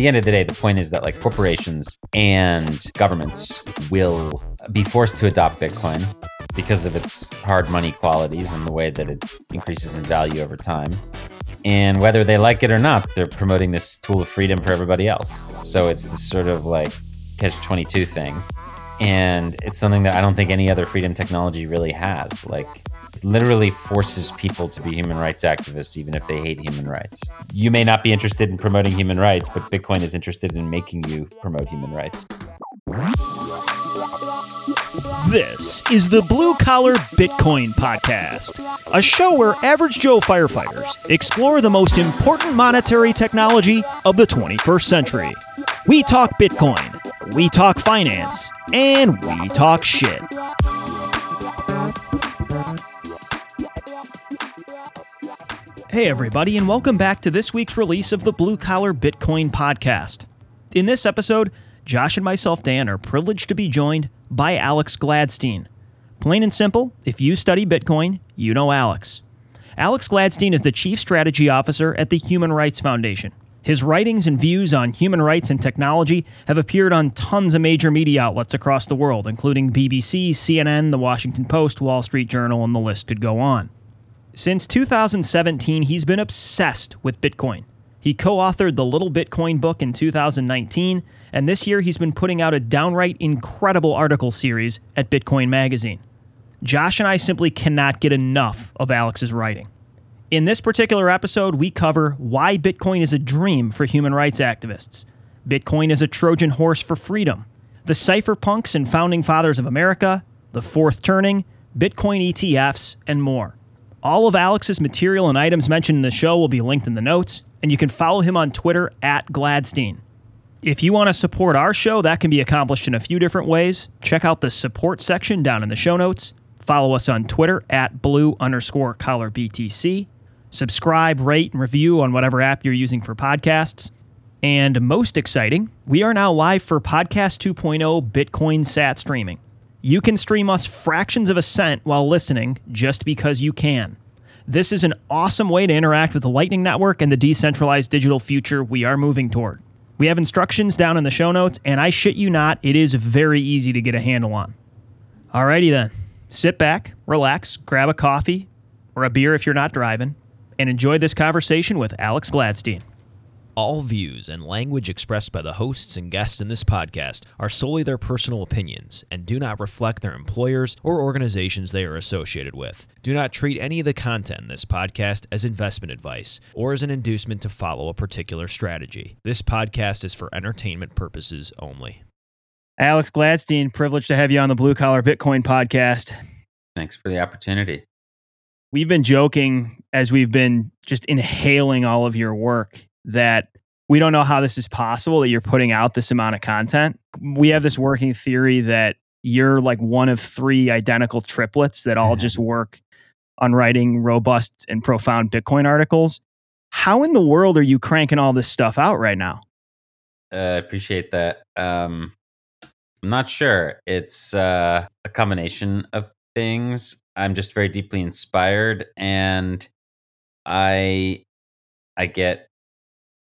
the end of the day, the point is that like corporations and governments will be forced to adopt Bitcoin because of its hard money qualities and the way that it increases in value over time. And whether they like it or not, they're promoting this tool of freedom for everybody else. So it's this sort of like catch 22 thing. And it's something that I don't think any other freedom technology really has. Like, literally forces people to be human rights activists, even if they hate human rights. You may not be interested in promoting human rights, but Bitcoin is interested in making you promote human rights. This is the Blue Collar Bitcoin Podcast, a show where average Joe firefighters explore the most important monetary technology of the 21st century. We talk Bitcoin, we talk finance, and we talk shit. Hey, everybody, and welcome back to this week's release of the Blue Collar Bitcoin Podcast. In this episode, Josh and myself, Dan, are privileged to be joined by Alex Gladstein. Plain and simple, if you study Bitcoin, you know Alex. Alex Gladstein is the Chief Strategy Officer at the Human Rights Foundation. His writings and views on human rights and technology have appeared on tons of major media outlets across the world, including BBC, CNN, The Washington Post, Wall Street Journal, and the list could go on. Since 2017, he's been obsessed with Bitcoin. He co authored the Little Bitcoin book in 2019, and this year he's been putting out a downright incredible article series at Bitcoin Magazine. Josh and I simply cannot get enough of Alex's writing. In this particular episode, we cover why Bitcoin is a dream for human rights activists. Bitcoin is a Trojan horse for freedom. The cypherpunks and founding fathers of America, the fourth turning, Bitcoin ETFs, and more. All of Alex's material and items mentioned in the show will be linked in the notes, and you can follow him on Twitter at Gladstein. If you want to support our show, that can be accomplished in a few different ways. Check out the support section down in the show notes. Follow us on Twitter at blue underscore collar BTC. Subscribe, rate, and review on whatever app you're using for podcasts. And most exciting, we are now live for Podcast 2.0 Bitcoin Sat streaming. You can stream us fractions of a cent while listening just because you can. This is an awesome way to interact with the Lightning Network and the decentralized digital future we are moving toward. We have instructions down in the show notes, and I shit you not, it is very easy to get a handle on. Alrighty then, sit back, relax, grab a coffee or a beer if you're not driving, and enjoy this conversation with Alex Gladstein. All views and language expressed by the hosts and guests in this podcast are solely their personal opinions and do not reflect their employers or organizations they are associated with. Do not treat any of the content in this podcast as investment advice or as an inducement to follow a particular strategy. This podcast is for entertainment purposes only. Alex Gladstein, privileged to have you on the Blue Collar Bitcoin podcast. Thanks for the opportunity. We've been joking as we've been just inhaling all of your work that we don't know how this is possible that you're putting out this amount of content. We have this working theory that you're like one of three identical triplets that all mm-hmm. just work on writing robust and profound Bitcoin articles. How in the world are you cranking all this stuff out right now? I uh, appreciate that. Um, I'm not sure. It's uh, a combination of things. I'm just very deeply inspired, and I I get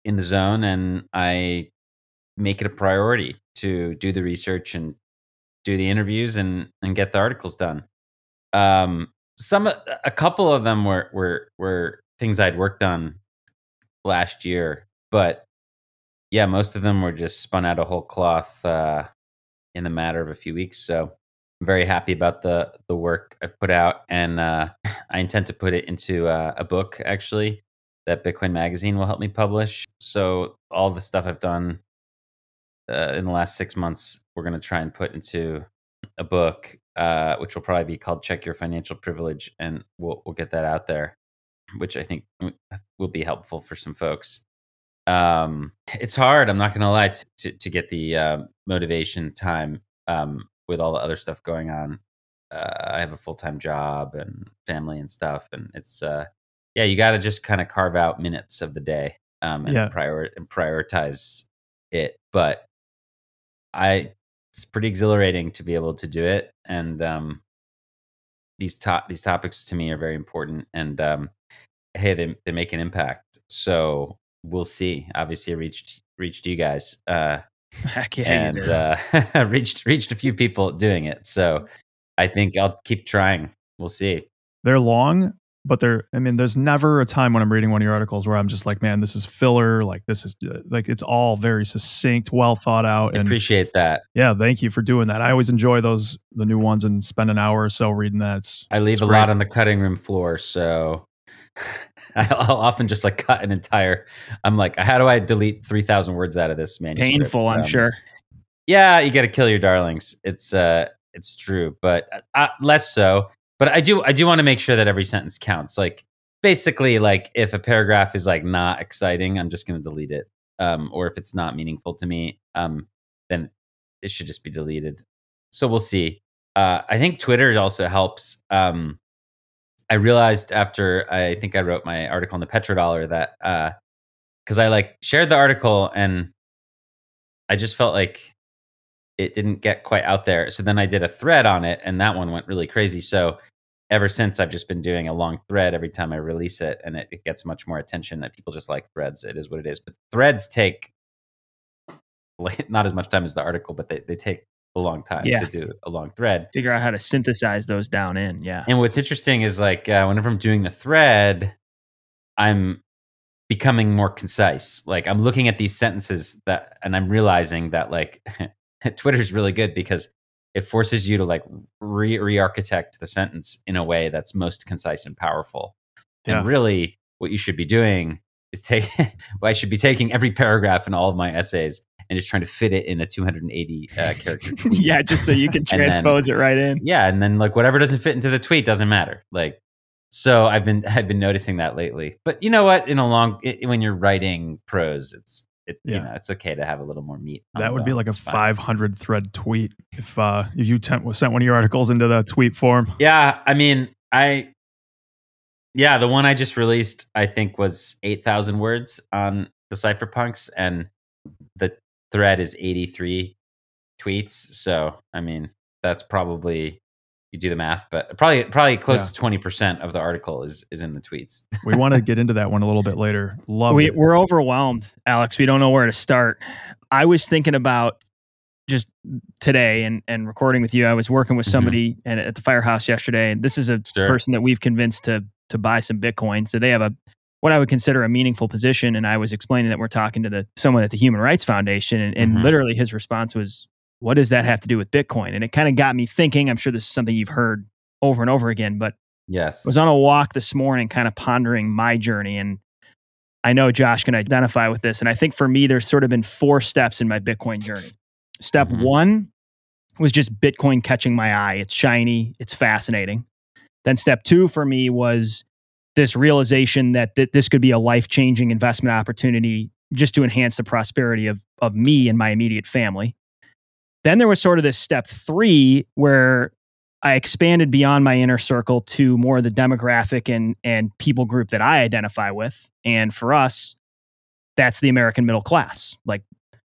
in the zone and I make it a priority to do the research and do the interviews and and get the articles done. Um, some a couple of them were were were things I'd worked on last year, but yeah, most of them were just spun out of whole cloth uh, in the matter of a few weeks. So I'm very happy about the the work I've put out, and uh, I intend to put it into uh, a book actually that Bitcoin Magazine will help me publish. So all the stuff I've done uh, in the last six months, we're going to try and put into a book, uh, which will probably be called "Check Your Financial Privilege," and we'll we'll get that out there, which I think will be helpful for some folks. Um, it's hard. I'm not going to lie to, to, get the uh, motivation time um, with all the other stuff going on. Uh, I have a full time job and family and stuff, and it's uh, yeah, you got to just kind of carve out minutes of the day um, and, yeah. prior- and prioritize it. But I, it's pretty exhilarating to be able to do it. And um, these top these topics to me are very important. And um, hey, they they make an impact. So we'll see. Obviously, I reached reached you guys. Uh, Heck yeah, and uh, reached reached a few people doing it. So I think I'll keep trying. We'll see. They're long, but they're. I mean, there's never a time when I'm reading one of your articles where I'm just like, man, this is filler. Like this is uh, like it's all very succinct, well thought out, and I appreciate that. yeah, thank you for doing that. I always enjoy those the new ones and spend an hour or so reading that. It's I leave It's a great. lot on the cutting room floor, so I'll often just like cut an entire. I'm like, how do I delete three thousand words out of this manuscript? Painful, I'm Um, sure. Yeah, you got to kill your darlings. It's uh, it's true, but uh, less so. But I do, I do want to make sure that every sentence counts. Like basically, like if a paragraph is like not exciting, I'm just going to delete it. Um, or if it's not meaningful to me, um, then it should just be deleted. So we'll see. Uh, I think Twitter also helps. Um, I realized after I think I wrote my article in the petrodollar that because I like shared the article and I just felt like it didn't get quite out there. So then I did a thread on it, and that one went really crazy. So ever since, I've just been doing a long thread every time I release it, and it, it gets much more attention. That people just like threads. It is what it is. But threads take like not as much time as the article, but they, they take a long time Yeah. to do a long thread. Figure out how to synthesize those down in. Yeah. And what's interesting is like uh, whenever I'm doing the thread, I'm becoming more concise. Like I'm looking at these sentences that, and I'm realizing that like Twitter's really good because it forces you to like re re-architect the sentence in a way that's most concise and powerful. Yeah. And really, what you should be doing is take. well, I should be taking every paragraph in all of my essays and just trying to fit it in a 280 uh, character tweet. yeah, just so you can then- transpose it right in. yeah and then like whatever doesn't fit into the tweet doesn't matter like so i've been i've been noticing that lately but you know what in a long i when you're writing prose it's it, you Yeah. know it's okay to have a little more meat that would be like a It's 500 thread tweet if uh if you sent sent one of your articles into the tweet form. yeah i mean i yeah the one i just released i think was 8000 words on the cypherpunks and the thread is 83 tweets so i mean that's probably you do the math but probably probably close Yeah. to 20% of the article is is in the tweets We want to get into that one a little bit later. Love we, it. we're overwhelmed, Alex. We don't know where to start. I was thinking about just today and, and recording with you. I was working with Mhm. somebody and at the firehouse yesterday. And this is a Sure. person that we've convinced to to buy some Bitcoin. So they have a what I would consider a meaningful position. And I was explaining that we're talking to the someone at the Human Rights Foundation, and, and Mhm. literally his response was, "What does that have to do with Bitcoin?" And it kind of got me thinking. I'm sure this is something you've heard over and over again, but Yes. I was on a walk this morning, kind of pondering my journey. And I know Josh can identify with this. And I think for me, there's sort of been four steps in my Bitcoin journey. Step Mhm. one was just Bitcoin catching my eye. It's shiny, it's fascinating. Then step two for me was this realization that th- this could be a life changing investment opportunity just to enhance the prosperity of, of me and my immediate family. Then there was sort of this step three where I expanded beyond my inner circle to more of the demographic and and people group that I identify with. And for us, that's the American middle class. Like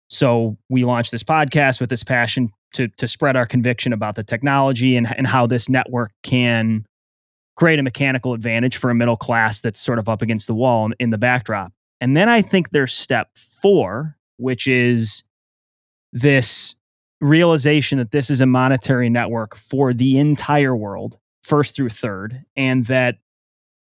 so we launched this podcast with this passion to to spread our conviction about the technology and, and how this network can create a mechanical advantage for a middle class that's sort of up against the wall in, in the backdrop. And then I think there's step four, which is this realization that this is a monetary network for the entire world, first through third, and that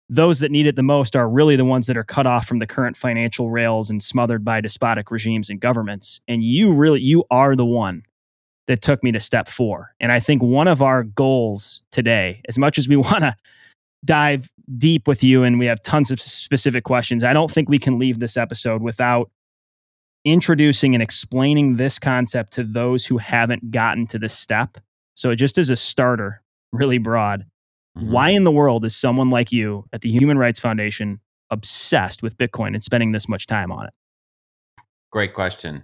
those that need it the most are really the ones that are cut off from the current financial rails and smothered by despotic regimes and governments. And you really, you are the one that took me to step four. And I think one of our goals today, as much as we want to dive deep with you and we have tons of specific questions, I don't think we can leave this episode without introducing and explaining this concept to those who haven't gotten to this step. So, just as a starter, really broad, Mhm. why in the world is someone like you at the Human Rights Foundation obsessed with Bitcoin and spending this much time on it? Great question.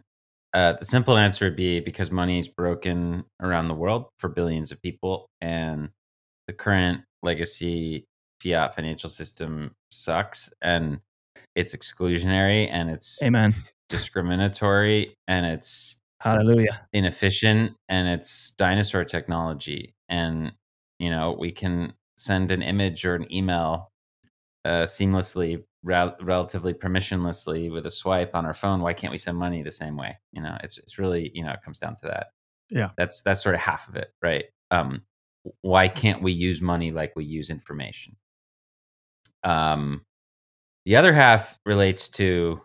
Uh, the simple answer would be because money is broken around the world for billions of people, and the current legacy fiat financial system sucks, and it's exclusionary, and it's Amen. Discriminatory, and it's Hallelujah. inefficient, and it's dinosaur technology. And you know, we can send an image or an email uh, seamlessly rel- relatively permissionlessly with a swipe on our phone. Why can't we send money the same way? You know, it's it's really you know it comes down to that. Yeah. that's that's sort of half of it, right? Um, why can't we use money like we use information? Um, the other half relates to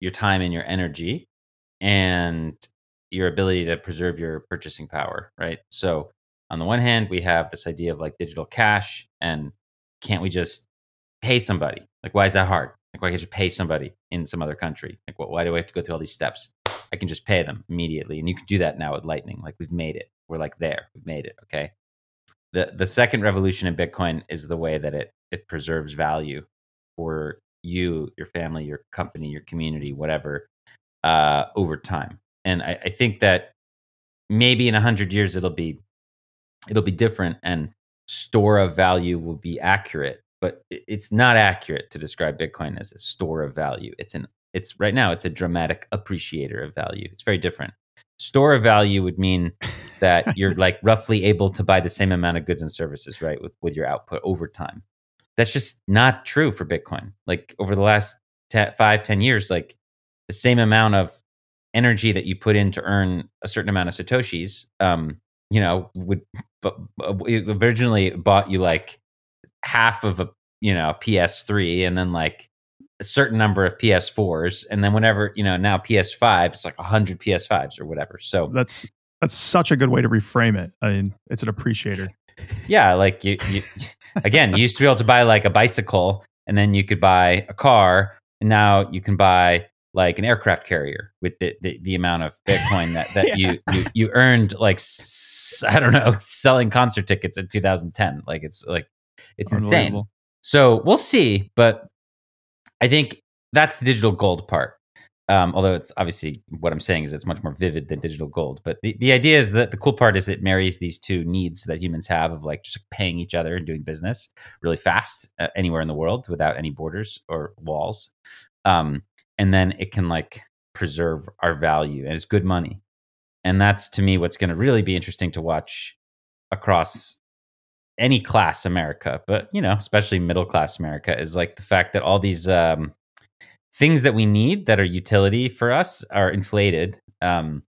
your time and your energy and your ability to preserve your purchasing power, right? So, on the one hand, we have this idea of like digital cash, and can't we just pay somebody? Like, why is that hard? Like, why can't you pay somebody in some other country? Like, why do I have to go through all these steps? I can just pay them immediately, and you can do that now with Lightning. Like, we've made it. We're like there. We've made it. Okay. The the second revolution in Bitcoin is the way that it it preserves value for you, your family, your company, your community, whatever, uh, over time. And I, I think that maybe in a hundred years it'll be it'll be different, and store of value will be accurate. But it's not accurate to describe Bitcoin as a store of value. It's an it's right now it's a dramatic appreciator of value. It's very different. Store of value would mean that you're like roughly able to buy the same amount of goods and services, right, with, with your output over time that's just not true for Bitcoin. Like over the last ten, five, 10 years, like the same amount of energy that you put in to earn a certain amount of Satoshis, um, you know, would but originally bought you like half of a, you know, PS3 and then like a certain number of PS4s. And then whenever, you know, now PS5, it's like 100 PS5s or whatever. So That's that's such a good way to reframe it. I mean, it's an appreciator. yeah, like you, you again, you used to be able to buy like a bicycle and then you could buy a car and now you can buy like an aircraft carrier with the, the, the amount of Bitcoin that, that yeah. you, you, you earned like, I don't know, selling concert tickets in 2010. Like it's like, it's insane. So we'll see, but I think that's the digital gold part. Um, although it's obviously what I'm saying is it's much more vivid than digital gold. But the, the idea is that the cool part is it marries these two needs that humans have of like just paying each other and doing business really fast uh, anywhere in the world without any borders or walls. Um, and then it can like preserve our value and it's good money. And that's to me what's going to really be interesting to watch across any class America, but you know, especially middle class America is like the fact that all these um, things that we need that are utility for us are inflated um,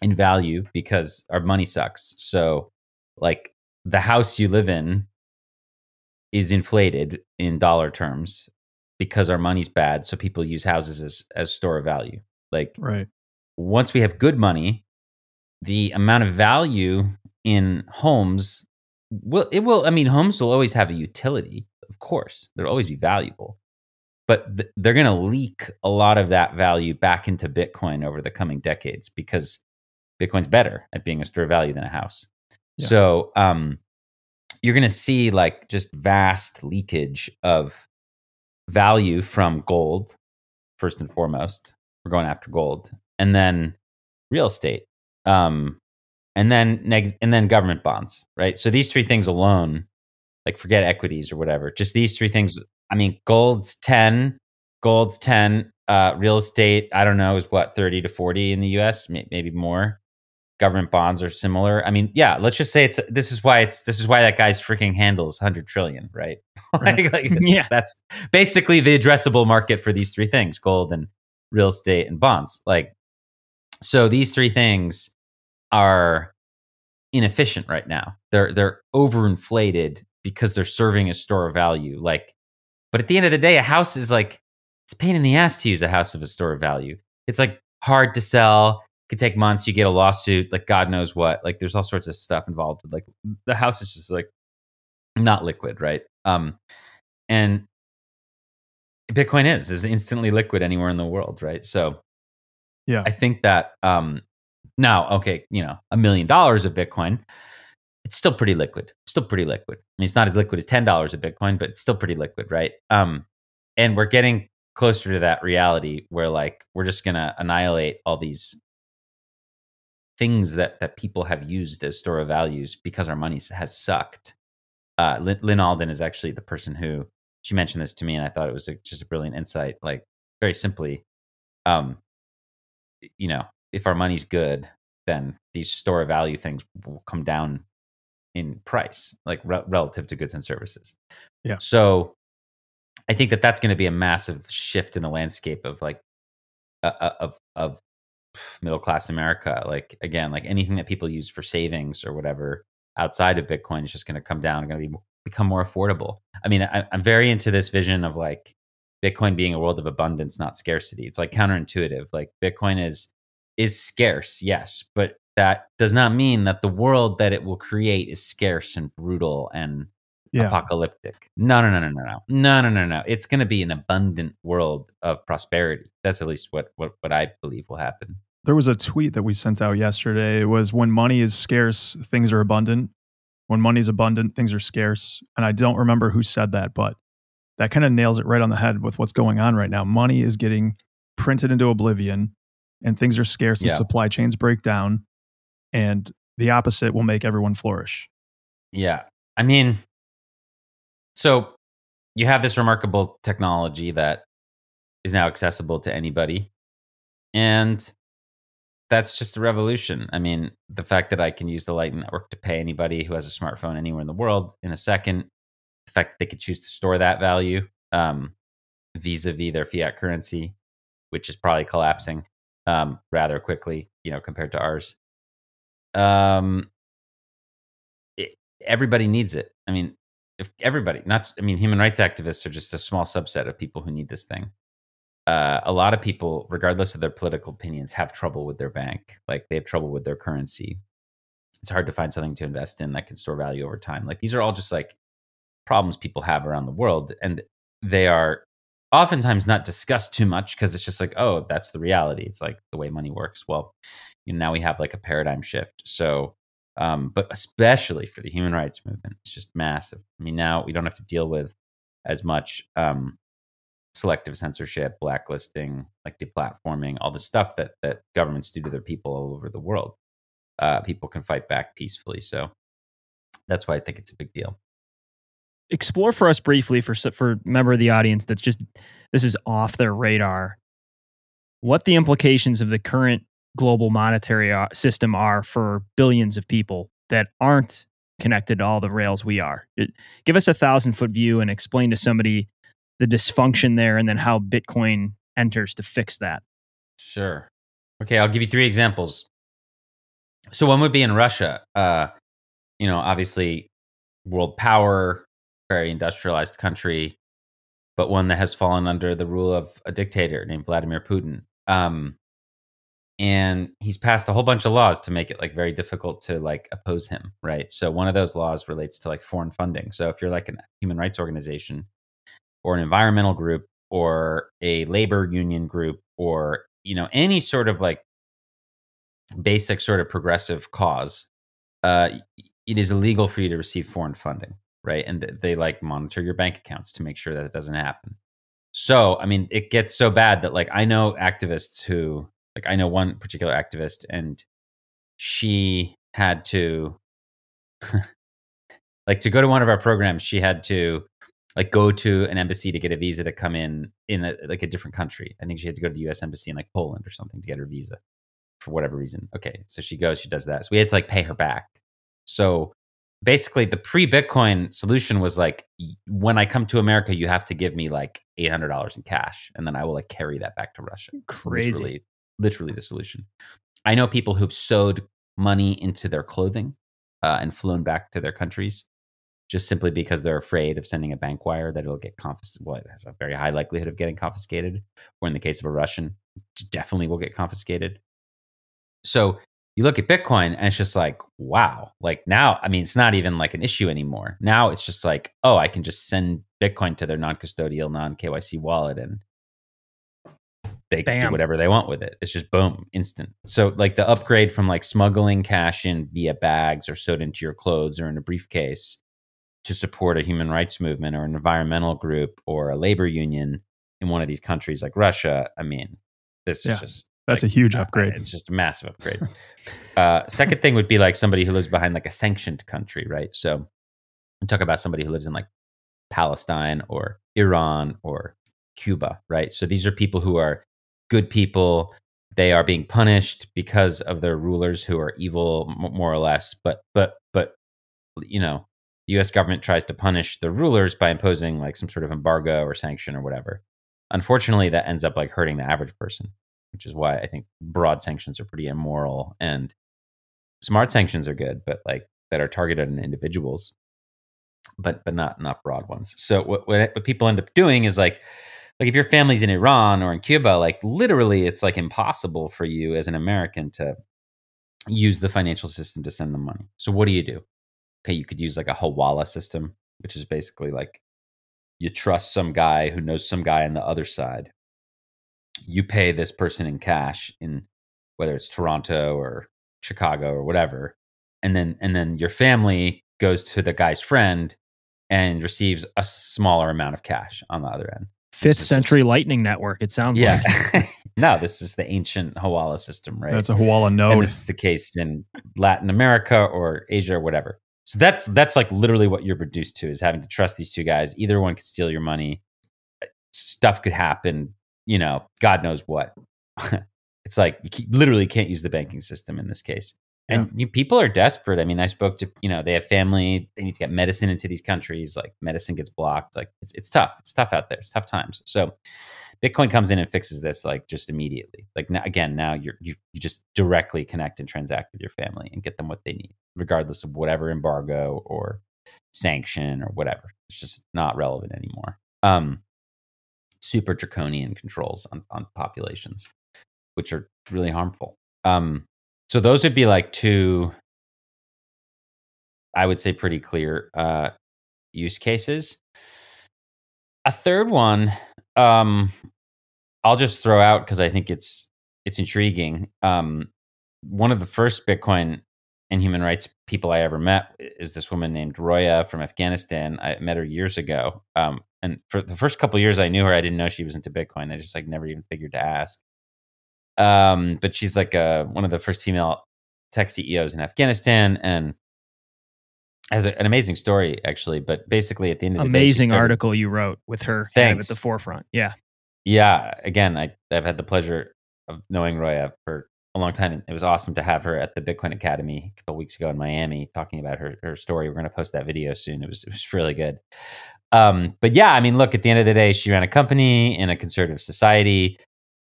in value because our money sucks. So, like the house you live in is inflated in dollar terms because our money's bad. So people use houses as as store of value. Like right. Once we have good money, the amount of value in homes will it will. I mean, homes will always have a utility. Of course, they'll always be valuable but th- they're going to leak a lot of that value back into Bitcoin over the coming decades because Bitcoin's better at being a store of value than a house. Yeah. So um, you're going to see like just vast leakage of value from gold, first and foremost. We're going after gold, and then real estate, um, and then neg- and then government bonds. Right. So these three things alone, like forget equities or whatever, just these three things I mean, gold's 10, gold's 10, uh, real estate, I don't know, is what, 30 to 40 in the US, maybe more. Government bonds are similar. I mean, yeah, let's just say it's this is why it's this is why that guy's freaking handles 100 trillion, right? right. like, like, yeah. That's basically the addressable market for these three things gold and real estate and bonds. Like, so these three things are inefficient right now. They're they're overinflated because they're serving a store of value. Like but at the end of the day, a house is like it's a pain in the ass to use a house of a store of value. It's like hard to sell. It could take months. You get a lawsuit, like God knows what. Like there's all sorts of stuff involved. Like the house is just like not liquid, right? Um, and Bitcoin is is instantly liquid anywhere in the world, right? So, yeah, I think that um, now, okay, you know, a million dollars of Bitcoin it's still pretty liquid. Still pretty liquid. I mean, it's not as liquid as ten dollars a Bitcoin, but it's still pretty liquid, right? Um, and we're getting closer to that reality where like we're just gonna annihilate all these things that that people have used as store of values because our money has sucked. Uh, Lyn, Lyn Alden is actually the person who she mentioned this to me, and I thought it was a, just a brilliant insight. Like very simply, um, you know, if our money's good, then these store of value things will come down in price, like re- relative to goods and services. Yeah. So I think that that's going to be a massive shift in the landscape of like uh, uh, of of middle class America. Like again, like anything that people use for savings or whatever outside of Bitcoin is just going to come down and going to be become more affordable. I mean, I, I'm very into this vision of like Bitcoin being a world of abundance, not scarcity. It's like counterintuitive. Like Bitcoin is is scarce, yes, but that does not mean that the world that it will create is scarce and brutal and yeah. apocalyptic. No, no, no, no, no, no, no, no, no, no. It's going to be an abundant world of prosperity. That's at least what what what I believe will happen. There was a tweet that we sent out yesterday. It was when money is scarce, things are abundant. When money is abundant, things are scarce. And I don't remember who said that, but that kind of nails it right on the head with what's going on right now. Money is getting printed into oblivion and things are scarce yeah. and supply chains break down and the opposite will make everyone flourish. Yeah. I mean, so you have this remarkable technology that is now accessible to anybody. And that's just a revolution. I mean, the fact that I can use the Lightning Network to pay anybody who has a smartphone anywhere in the world in a second, the fact that they could choose to store that value um, vis-a-vis their fiat currency, which is probably collapsing um, rather quickly, you know, compared to ours. Um, it, everybody needs it. I mean, if everybody, not, I mean, human rights activists are just a small subset of people who need this thing. Uh, a lot of people, regardless of their political opinions, have trouble with their bank. Like they have trouble with their currency. It's hard to find something to invest in that can store value over time. Like these are all just like problems people have around the world, and they are oftentimes not discussed too much because it's just like, oh, that's the reality. It's like the way money works. Well, now we have like a paradigm shift. So, um, but especially for the human rights movement, it's just massive. I mean, now we don't have to deal with as much um, selective censorship, blacklisting, like deplatforming, all the stuff that that governments do to their people all over the world. Uh, people can fight back peacefully. So that's why I think it's a big deal. Explore for us briefly for for member of the audience that's just this is off their radar. What the implications of the current global monetary uh, system are for billions of people that aren't connected to all the rails we are. Give us a thousand foot view and explain to somebody the dysfunction there and then how Bitcoin enters to fix that. Sure. Okay, I'll give you three examples. So one would be in Russia. Uh, you know, obviously, world power, very industrialized country, but one that has fallen under the rule of a dictator named Vladimir Putin. Um, and he's passed a whole bunch of laws to make it like very difficult to like oppose him right? So one of those laws relates to like foreign funding. So if you're like a human rights organization or an environmental group or a labor union group or you know any sort of like basic sort of progressive cause uh it is illegal for you to receive foreign funding right? And they like monitor your bank accounts to make sure that it doesn't happen. So i mean it gets so bad that like i know activists who like I know one particular activist, and she had to, like, to go to one of our programs. She had to, like, go to an embassy to get a visa to come in in a, like a different country. I think she had to go to the U.S. embassy in like Poland or something to get her visa for whatever reason. Okay, so she goes, she does that. So we had to like pay her back. So basically the pre-bitcoin solution was like when i come to america you have to give me like $800 in cash and then i will like carry that back to russia crazy literally the solution. I know people who've sewed money into their clothing uh, and flown back to their countries just simply because they're afraid of sending a bank wire that it'll get confiscated. Well, it has a very high likelihood of getting confiscated, or in the case of a Russian, definitely will get confiscated. So you look at Bitcoin and it's just like, wow. Like now, I mean, it's not even like an issue anymore. Now it's just like, oh, I can just send Bitcoin to their non custodial, non KYC wallet and they Bam. do whatever they want with it. It's just boom, instant. So like the upgrade from like smuggling cash in via bags or sewed into your clothes or in a briefcase to support a human rights movement or an environmental group or a labor union in one of these countries like Russia. I mean, this yeah, is just that's like, a huge upgrade. it's just a massive upgrade. uh, second thing would be like somebody who lives behind like a sanctioned country, right? So I'm talking about somebody who lives in like Palestine or Iran or Cuba, right? So these are people who are good people they are being punished because of their rulers who are evil more or less but but but you know the US government tries to punish the rulers by imposing like some sort of embargo or sanction or whatever. Unfortunately, that ends up like hurting the average person, which is why I think broad sanctions are pretty immoral and smart sanctions are good, but like that are targeted on individuals, but but not not broad ones. So what what, what people end up doing is like like if your family's in Iran or in Cuba, like literally it's like impossible for you as an American to use the financial system to send them money. So what do you do? Okay, you could use like a Hawala system, which is basically like you trust some guy who knows some guy on the other side. You pay this person in cash in whether it's Toronto or Chicago or whatever. And then and then your family goes to the guy's friend and receives a smaller amount of cash on the other end. Fifth century lightning network, it sounds yeah. like. no, this is the ancient Hawala system, right? That's a Hawala node. And this is the case in Latin America or Asia or whatever. So that's that's like literally what you're reduced to is having to trust these two guys. Either one could steal your money. Uh, stuff could happen, you know, God knows what. it's like you literally can't use the banking system in this case. And you, people are desperate. I mean, I spoke to, you know, they have family, they need to get medicine into these countries. Like medicine gets blocked. Like it's, it's tough. It's tough out there. It's tough times. So Bitcoin comes in and fixes this like just immediately. Like now, again, now you're, you, you just directly connect and transact with your family and get them what they need, regardless of whatever embargo or sanction or whatever. It's just not relevant anymore. Um, super draconian controls on, on populations, which are really harmful. Um, so those would be like two, I would say, pretty clear uh, use cases. A third one, um, I'll just throw out because I think it's it's intriguing. Um, one of the first Bitcoin and human rights people I ever met is this woman named Roya from Afghanistan. I met her years ago, um, and for the first couple years I knew her, I didn't know she was into Bitcoin. I just like never even figured to ask. Um, but she's like a, one of the first female tech CEOs in Afghanistan and has a, an amazing story actually. But basically, at the end of the amazing day, started, article you wrote with her kind of at the forefront. Yeah, yeah. Again, I, I've had the pleasure of knowing Roya for a long time. It was awesome to have her at the Bitcoin Academy a couple weeks ago in Miami talking about her her story. We're going to post that video soon. It was it was really good. Um, but yeah, I mean, look, at the end of the day, she ran a company in a conservative society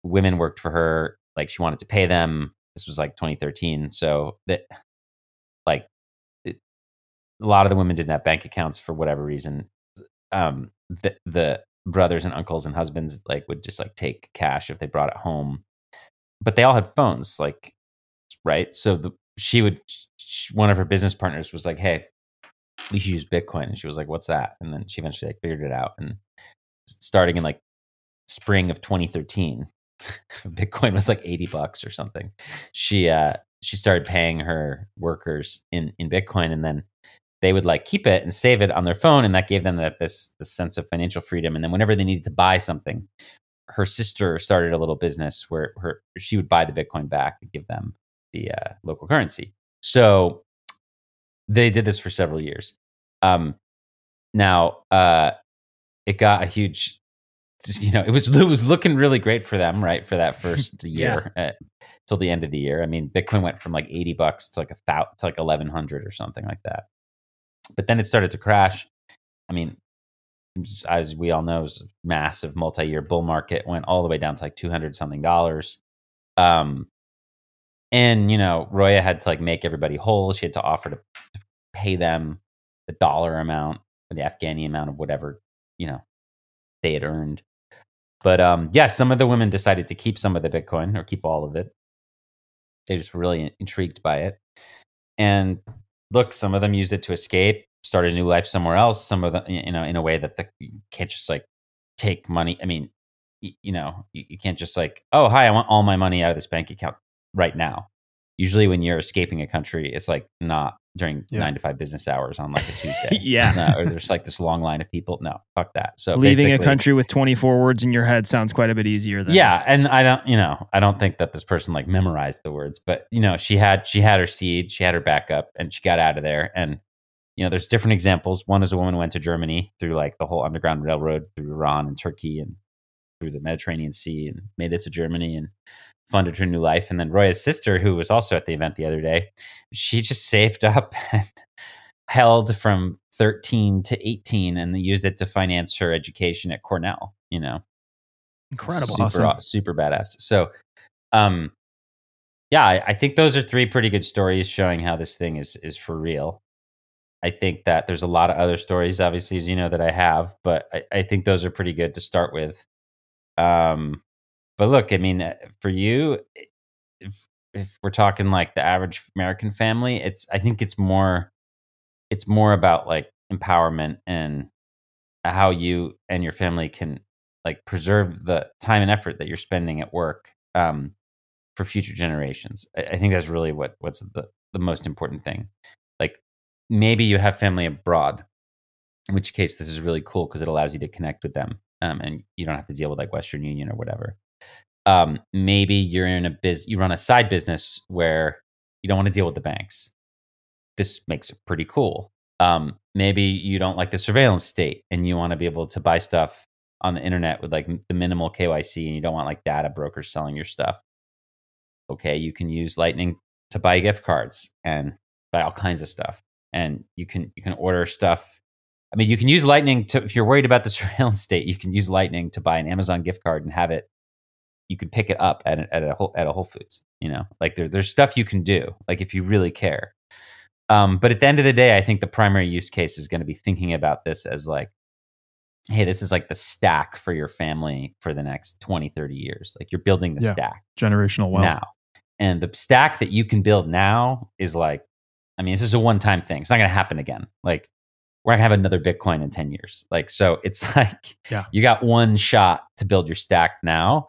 women worked for her like she wanted to pay them. This was like 2013 so that like it, a lot of the women didn't have bank accounts for whatever reason. Um the the brothers and uncles and husbands like would just like take cash if they brought it home. But they all had phones like right? So the she would she, one of her business partners was like hey we should use bitcoin. And she was like what's that? And then she eventually like figured it out. And starting in like spring of 2013 Bitcoin was like 80 bucks or something. She uh she started paying her workers in in Bitcoin and then they would like keep it and save it on their phone and that gave them that this this sense of financial freedom. And then whenever they needed to buy something her sister started a little business where her she would buy the bitcoin back and give them the uh, local currency. So they did this for several years. Um, now uh, it got a huge you know, it was it was looking really great for them, right? For that first year yeah. at, till the end of the year. I mean, Bitcoin went from like eighty bucks to like a thousand to like eleven hundred or something like that. But then it started to crash. I mean, as we all know, it was a massive multi-year bull market. Went all the way down to like two hundred something dollars. Um, and you know, Roya had to like make everybody whole. She had to offer to, to pay them the dollar amount or the Afghani amount of whatever you know they had earned. But um, yeah, some of the women decided to keep some of the Bitcoin or keep all of it. They're just really intrigued by it. And look, some of them used it to escape, start a new life somewhere else. Some of them, you know, in a way that the, you can't just like take money. I mean, you, you know, you, you can't just like, oh, hi, I want all my money out of this bank account right now. Usually, when you're escaping a country, it's like not during yeah. nine to five business hours on like a Tuesday. yeah. No, or there's like this long line of people. No, fuck that. So leaving a country with 24 words in your head sounds quite a bit easier than Yeah. And I don't, you know, I don't think that this person like memorized the words, but you know, she had, she had her seed, she had her backup and she got out of there. And, you know, there's different examples. One is a woman went to Germany through like the whole underground railroad through Iran and Turkey and through the Mediterranean Sea and made it to Germany and funded her new life. And then Roya's sister, who was also at the event the other day, she just saved up and held from 13 to 18 and used it to finance her education at Cornell, you know. Incredible. Super Awesome. super badass. So um yeah, I, I think those are three pretty good stories showing how this thing is is for real. I think that there's a lot of other stories, obviously, as you know, that I have, but I, I think those are pretty good to start with. Um, but look, I mean, uh, for you, if if we're talking like the average American family, it's I think it's more it's more about like empowerment and how you and your family can like preserve the time and effort that you're spending at work um, for future generations. I, I think that's really what what's the the most important thing. Like maybe you have family abroad, in which case this is really cool because it allows you to connect with them, um, and you don't have to deal with like Western Union or whatever. Um, maybe you're in a biz, you run a side business where you don't want to deal with the banks. This makes it pretty cool. Um, maybe you don't like the surveillance state and you want to be able to buy stuff on the internet with like the minimal KYC and you don't want like data brokers selling your stuff. Okay, you can use Lightning to buy gift cards and buy all kinds of stuff. And you can you can order stuff. I mean, you can use Lightning to if you're worried about the surveillance state, you can use Lightning to buy an Amazon gift card and have it you could pick it up at a, at a whole at a Whole Foods. You know, like there, there's stuff you can do, like if you really care. Um, but at the end of the day, I think the primary use case is going to be thinking about this as like, hey, this is like the stack for your family for the next 20, 30 years. Like you're building the Yeah. stack Generational wealth. now. And the stack that you can build now is like, I mean, this is a one time thing. It's not going to happen again. Like, we're going to have another Bitcoin in 10 years. Like, so it's like, Yeah. you got one shot to build your stack now.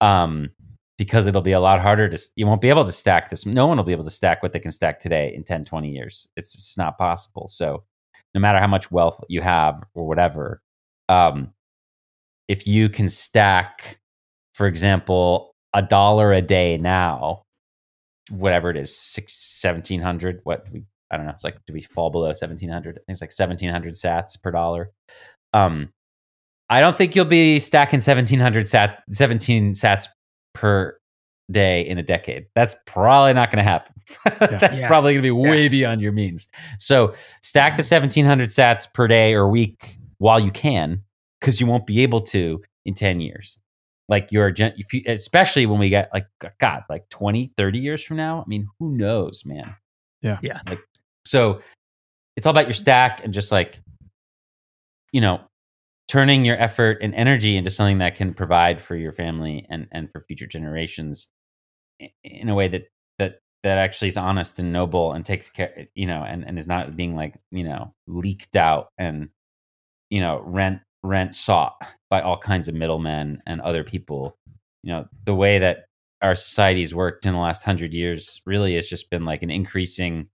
Um, because it'll be a lot harder to, you won't be able to stack this. No one will be able to stack what they can stack today in 10, 20 years. It's just not possible. So, no matter how much wealth you have or whatever, um, if you can stack, for example, a dollar a day now, whatever it is, six, 1700, what we, I don't know. It's like, do we fall below 1700? I think it's like 1700 sats per dollar. Um, I don't think you'll be stacking 1700 sat, 17 sats per day in a decade. That's probably not going to happen. That's Yeah. probably going to be way beyond your means. So stack the 1700 sats per day or week while you can, because you won't be able to in 10 years. Like you're, gen- if you, especially when we get like, God, like 20, 30 years from now. I mean, who knows, man? Yeah. Yeah. Like, so it's all about your stack and just like, you know, turning your effort and energy into something that can provide for your family and, and for future generations in a way that, that, that actually is honest and noble and takes care, you know, and, and is not being like, you know, leaked out and, you know, rent, rent sought by all kinds of middlemen and other people. You know, the way that our society's worked in the last hundred years really has just been like an increasing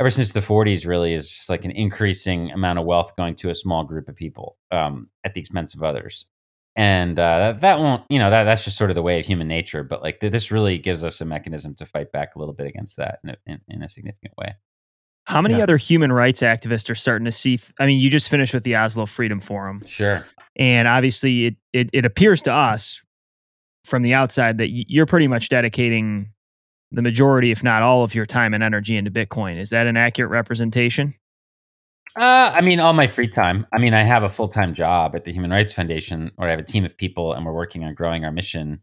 ever since the 40s really is just like an increasing amount of wealth going to a small group of people um, at the expense of others and uh, that, that won't you know that that's just sort of the way of human nature but like th- this really gives us a mechanism to fight back a little bit against that in a, in, in a significant way How many Yeah. other human rights activists are starting to see? Th- I mean, you just finished with the Oslo Freedom Forum, sure and obviously, it it, it appears to us from the outside that you're pretty much dedicating the majority, if not all, of your time and energy into Bitcoin. Is that an accurate representation? Uh, I mean, all my free time. I mean, I have a full time job at the Human Rights Foundation where I have a team of people and we're working on growing our mission.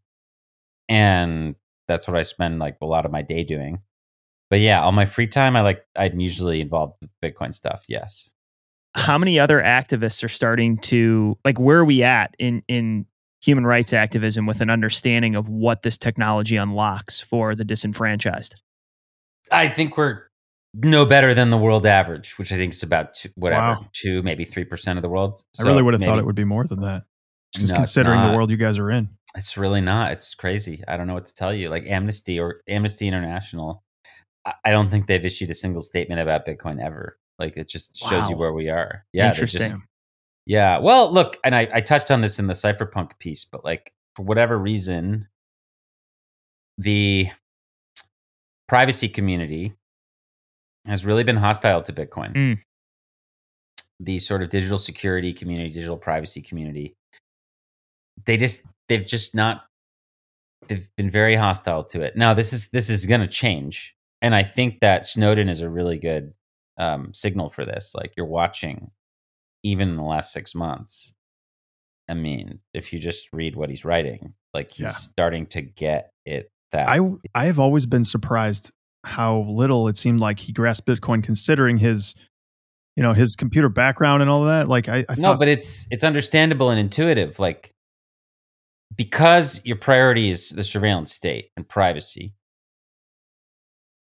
And that's what I spend like a lot of my day doing. But yeah, all my free time, I like, I'm usually involved with Bitcoin stuff. Yes. How many other activists are starting to like? Where are we at in in human rights activism with an understanding of what this technology unlocks for the disenfranchised? I think we're no better than the world average, which I think is about two, whatever, Wow. two, maybe 3% of the world. I really would have thought it would be more than that. Just No, considering the world you guys are in. It's really not. It's crazy. I don't know what to tell you. Like Amnesty or Amnesty International, I, I don't think they've issued a single statement about Bitcoin ever. Like it just shows you where we are. Yeah, they Interesting. just- yeah. Well, look, and I, I touched on this in the cypherpunk piece, but like for whatever reason, the privacy community has really been hostile to Bitcoin. Mm. The sort of digital security community, digital privacy community, they just they've just not they've been very hostile to it. Now this is this is going to change, and I think that Snowden is a really good um, signal for this. Like you're watching, even in the last six months. I mean, if you just read what he's writing, like he's Yeah. starting to get it. That I I have always been surprised how little it seemed like he grasped Bitcoin, considering his, you know, his computer background and all that. Like I, I no, thought, but it's it's understandable and intuitive. Like because your priority is the surveillance state and privacy,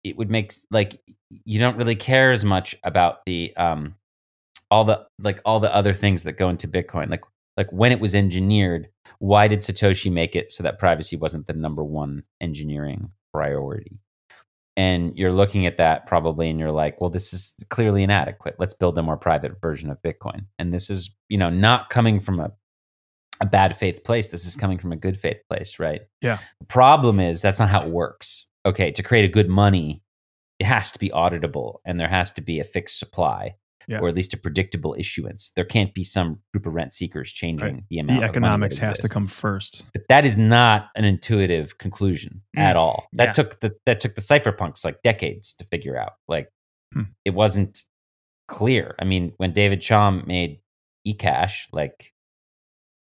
it would make like you don't really care as much about the um all the like all the other things that go into Bitcoin. Like like when it was engineered, why did Satoshi make it so that privacy wasn't the number one engineering priority? And you're looking at that probably and you're like, well, this is clearly inadequate. Let's build a more private version of Bitcoin. And this is, you know, not coming from a a bad faith place. This is coming from a good faith place, right? Yeah. The problem is that's not how it works. Okay, to create a good money, it has to be auditable and there has to be a fixed supply Yeah. or at least a predictable issuance. There can't be some group of rent seekers changing the amount the of money that economics has to come first. But that is not an intuitive conclusion Mm, at all. That yeah. took the that took the cypherpunks like decades to figure out. Like Hmm. it wasn't clear. I mean, when David Chaum made eCash, like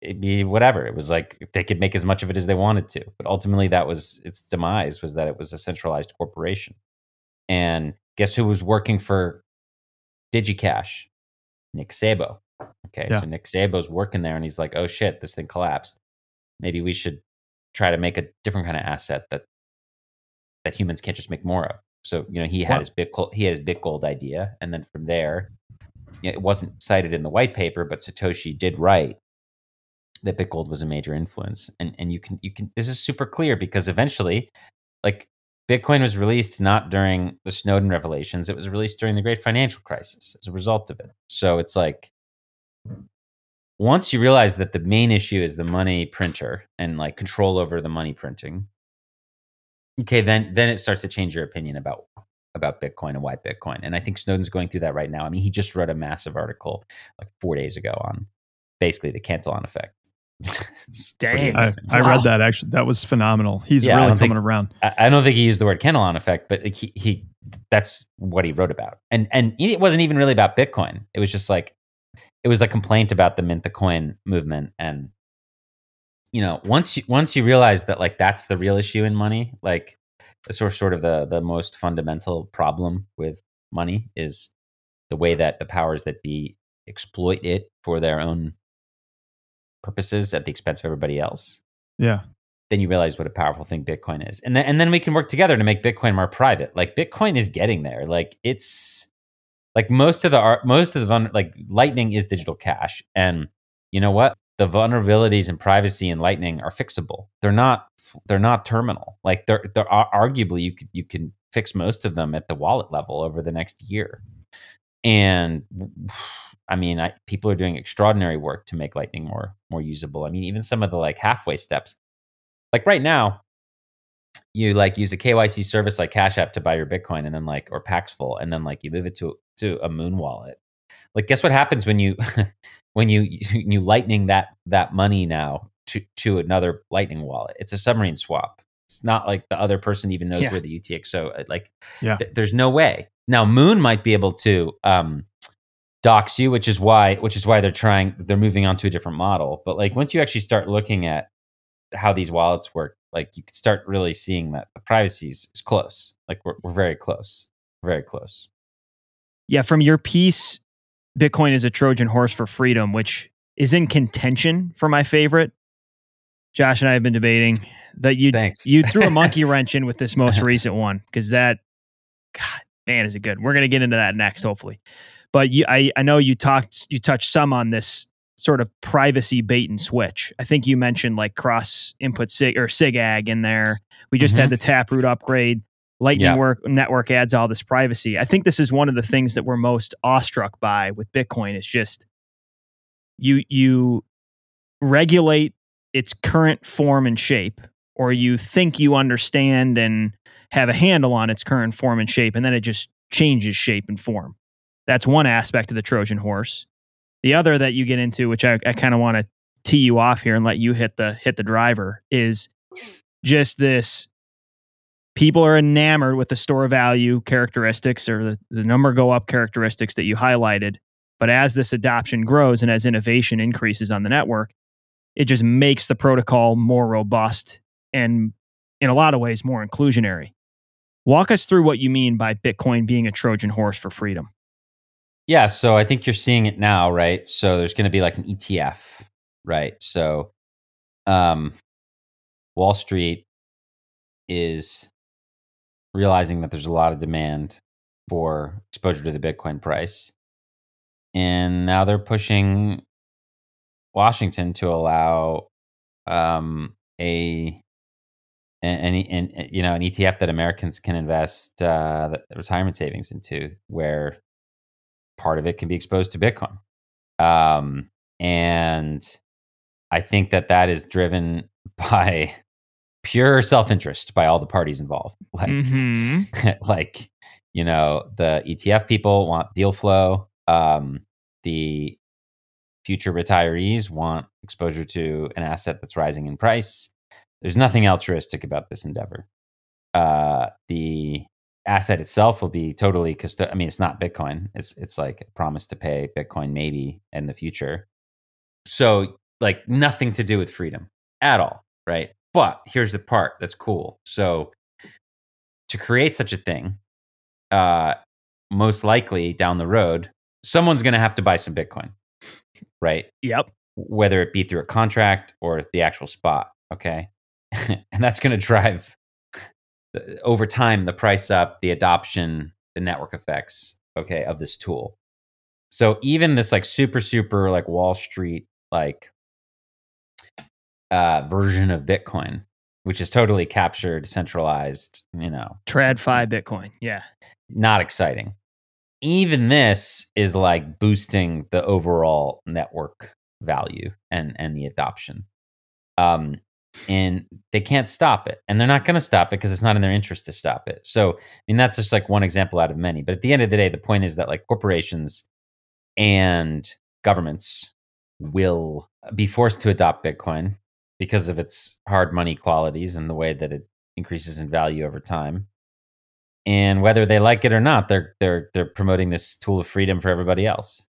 it'd be whatever. It was like they could make as much of it as they wanted to. But ultimately that was its demise was that it was a centralized corporation. And guess who was working for DigiCash? Nick Szabo. Okay, Yeah. so Nick Szabo's working there and he's like, oh shit, this thing collapsed. Maybe we should try to make a different kind of asset that that humans can't just make more of. So, you know, he had Wow. his Bitcoin, he had his Bitgold idea. And then from there, you know, it wasn't cited in the white paper, but Satoshi did write that Bitgold was a major influence. And and you can you can this is super clear because eventually, like Bitcoin was released not during the Snowden revelations, it was released during the great financial crisis as a result of it. So it's like once you realize that the main issue is the money printer and like control over the money printing, okay, then then it starts to change your opinion about about Bitcoin and why Bitcoin. And I think Snowden's going through that right now. I mean, he just wrote a massive article like four days ago on basically the Cantillon effect. Dang. I. I Wow. read that actually. That was phenomenal. He's Yeah, really coming think- around. I, don't think he used the word Cantillon effect, but he, he that's what he wrote about. And and it wasn't even really about Bitcoin. It was just like it was a complaint about the mint the coin movement and you know, once you once you realize that like that's the real issue in money, like sort sort of the the most fundamental problem with money is the way that the powers that be exploit it for their own purposes at the expense of everybody else Yeah. then you realize what a powerful thing Bitcoin is. And then and then we can work together to make Bitcoin more private. Like Bitcoin is getting there. Like it's like most of the art most of the like Lightning is digital cash. And you know what? The vulnerabilities and privacy in Lightning are fixable. They're not they're not terminal. Like they're they're ar- arguably you could you can fix most of them at the wallet level over the next year. And I mean, I, people are doing extraordinary work to make Lightning more more usable. I mean, even some of the like halfway steps like right now, you like use a KYC service like Cash App to buy your Bitcoin, and then like or Paxful, and then like you move it to to a Muun wallet. Like, guess what happens when you when you you Lightning that that money now to to another Lightning wallet? It's a submarine swap. It's not like the other person even knows Yeah. where the UTXO. uh, Like, Yeah. th- there's no way. Now, Muun might be able to um, dox you, which is why which is why they're trying they're moving on to a different model. But like once you actually start looking at how these wallets work, like you can start really seeing that the privacy is, is close. Like we're we're very close, very close. Yeah, from your piece, Bitcoin is a Trojan horse for freedom, which is in contention for my favorite. Josh and I have been debating that you Thanks. you threw a monkey wrench in with this most recent one because that, God, man, is it good? We're gonna get into that next, hopefully. But you, I, I know you talked, you touched some on this sort of privacy bait and switch. I think you mentioned like cross input sig or SIGAG in there. We just had mm-hmm. the Taproot upgrade. Lightning Yeah. work network adds all this privacy. I think this is one of the things that we're most awestruck by with Bitcoin. Is just you you regulate its current form and shape, or you think you understand and have a handle on its current form and shape, and then it just changes shape and form. That's one aspect of the Trojan horse. The other that you get into, which I, I kind of want to tee you off here and let you hit the hit the driver, is just this people are enamored with the store value characteristics or the, the number go up characteristics that you highlighted. But as this adoption grows and as innovation increases on the network, it just makes the protocol more robust and in a lot of ways more inclusionary. Walk us through what you mean by Bitcoin being a Trojan horse for freedom. Yeah, so I think you're seeing it now, right? So there's going to be like an ETF, right? So um, Wall Street is realizing that there's a lot of demand for exposure to the Bitcoin price. And now they're pushing Washington to allow um, a an, an, an, you know an ETF that Americans can invest uh, retirement savings into, where part of it can be exposed to Bitcoin. Um, and I think that that is driven by pure self-interest by all the parties involved. Like, mm-hmm. like you know, the ETF people want deal flow. Um, the future retirees want exposure to an asset that's rising in price. There's nothing altruistic about this endeavor. Uh, the asset itself will be totally custo- I mean, it's not Bitcoin. It's it's like a promise to pay Bitcoin maybe in the future. So like nothing to do with freedom at all, right? But here's the part that's cool. So to create such a thing, uh, most likely down the road, someone's going to have to buy some Bitcoin, right? Yep. Whether it be through a contract or the actual spot, okay? and that's going to drive over time the price up, the adoption, the network effects, okay, of this tool. So even this like super super like Wall Street like uh, version of Bitcoin, which is totally captured, centralized, you know, TradFi Bitcoin, yeah, not exciting. Even this is like boosting the overall network value and and the adoption. Um, and they can't stop it and they're not going to stop it because it's not in their interest to stop it. So i mean that's just like one example out of many but at the end of the day the point is that like corporations and governments will be forced to adopt bitcoin because of its hard money qualities and the way that it increases in value over time. And whether they like it or not they're they're they're promoting this tool of freedom for everybody else.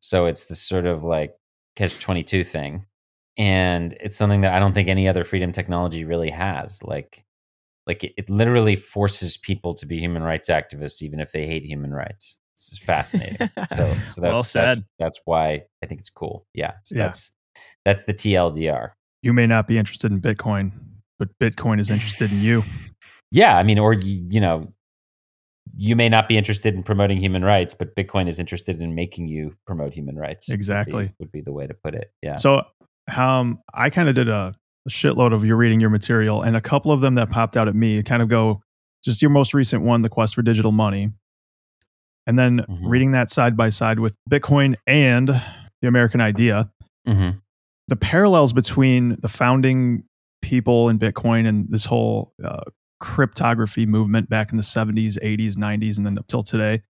So it's this sort of like catch 22 thing and it's something that I don't think any other freedom technology really has. Like, like it, it literally forces people to be human rights activists, even if they hate human rights. This is fascinating. so, so that's, well. That's, that's, why I think it's cool. Yeah. So yeah. that's that's the TLDR. You may not be interested in Bitcoin, but Bitcoin is interested in you. Yeah, I mean, or you, you know, you may not be interested in promoting human rights, but Bitcoin is interested in making you promote human rights. Exactly. Would be, would be the way to put it. Yeah. So um, I kind of did a, a shitload of you reading your material, and a couple of them that popped out at me kind of go just your most recent one, the quest for digital money, and then mm-hmm. reading that side by side with Bitcoin and the American idea. Mm-hmm. The parallels between the founding people in Bitcoin and this whole uh, cryptography movement back in the 70s, 80s, 90s, and then up till today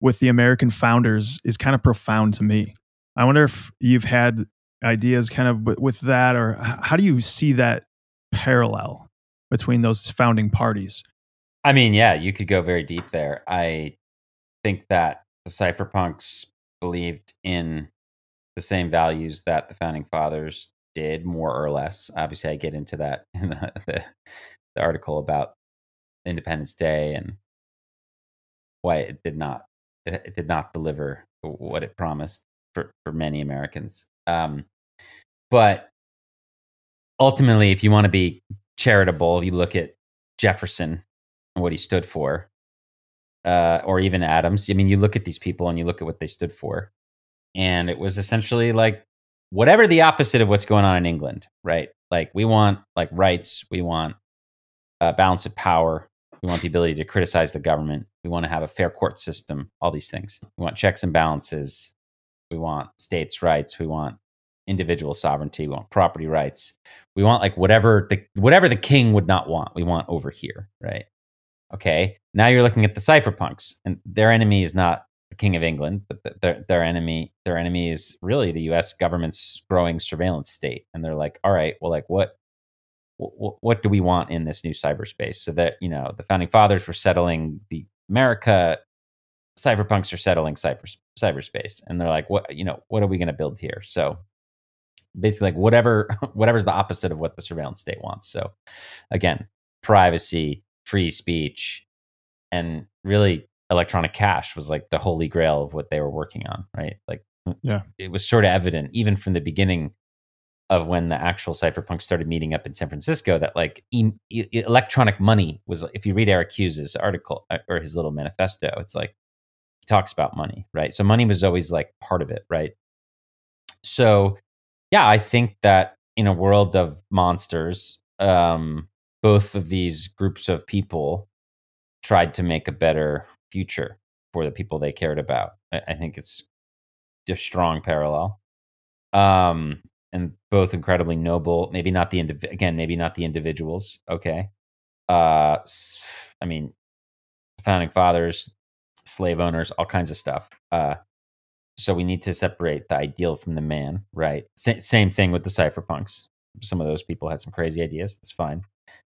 with the American founders is kind of profound to me. I wonder if you've had ideas kind of with that or how do you see that parallel between those founding parties? I mean yeah you could go very deep there. I think that the cypherpunks believed in the same values that the founding fathers did more or less. Obviously i get into that in the, the, the article about independence day and why it did not it did not deliver what it promised for, for many americans um, but ultimately, if you want to be charitable, you look at Jefferson and what he stood for, uh, or even Adams. I mean, you look at these people and you look at what they stood for. And it was essentially like whatever the opposite of what's going on in England, right? Like we want like rights, we want a balance of power, we want the ability to criticize the government, we want to have a fair court system, all these things. We want checks and balances, we want states' rights. We want individual sovereignty. We want property rights. We want like whatever the whatever the king would not want. We want over here, right? Okay. Now you're looking at the cypherpunks, and their enemy is not the king of England, but the, their their enemy their enemy is really the U.S. government's growing surveillance state. And they're like, all right, well, like what w- what do we want in this new cyberspace? So that you know, the founding fathers were settling the America, cyberpunks are settling cyber cyberspace, and they're like, what you know, what are we going to build here? So basically, like whatever whatever's the opposite of what the surveillance state wants. So again, privacy, free speech, and really electronic cash was like the holy grail of what they were working on, right? Like, yeah, it was sort of evident even from the beginning of when the actual cypherpunks started meeting up in San Francisco that like e- e- electronic money was if you read Eric Hughes's article uh, or his little manifesto it's like talks about money right so money was always like part of it right so yeah I think that in a world of monsters um both of these groups of people tried to make a better future for the people they cared about I, I think it's a strong parallel um and both incredibly noble. Maybe not the indiv- again, maybe not the individuals. Okay, uh, I mean, founding fathers, slave owners, all kinds of stuff. Uh, so we need to separate the ideal from the man, right? S- same thing with the cypherpunks. Some of those people had some crazy ideas. That's fine.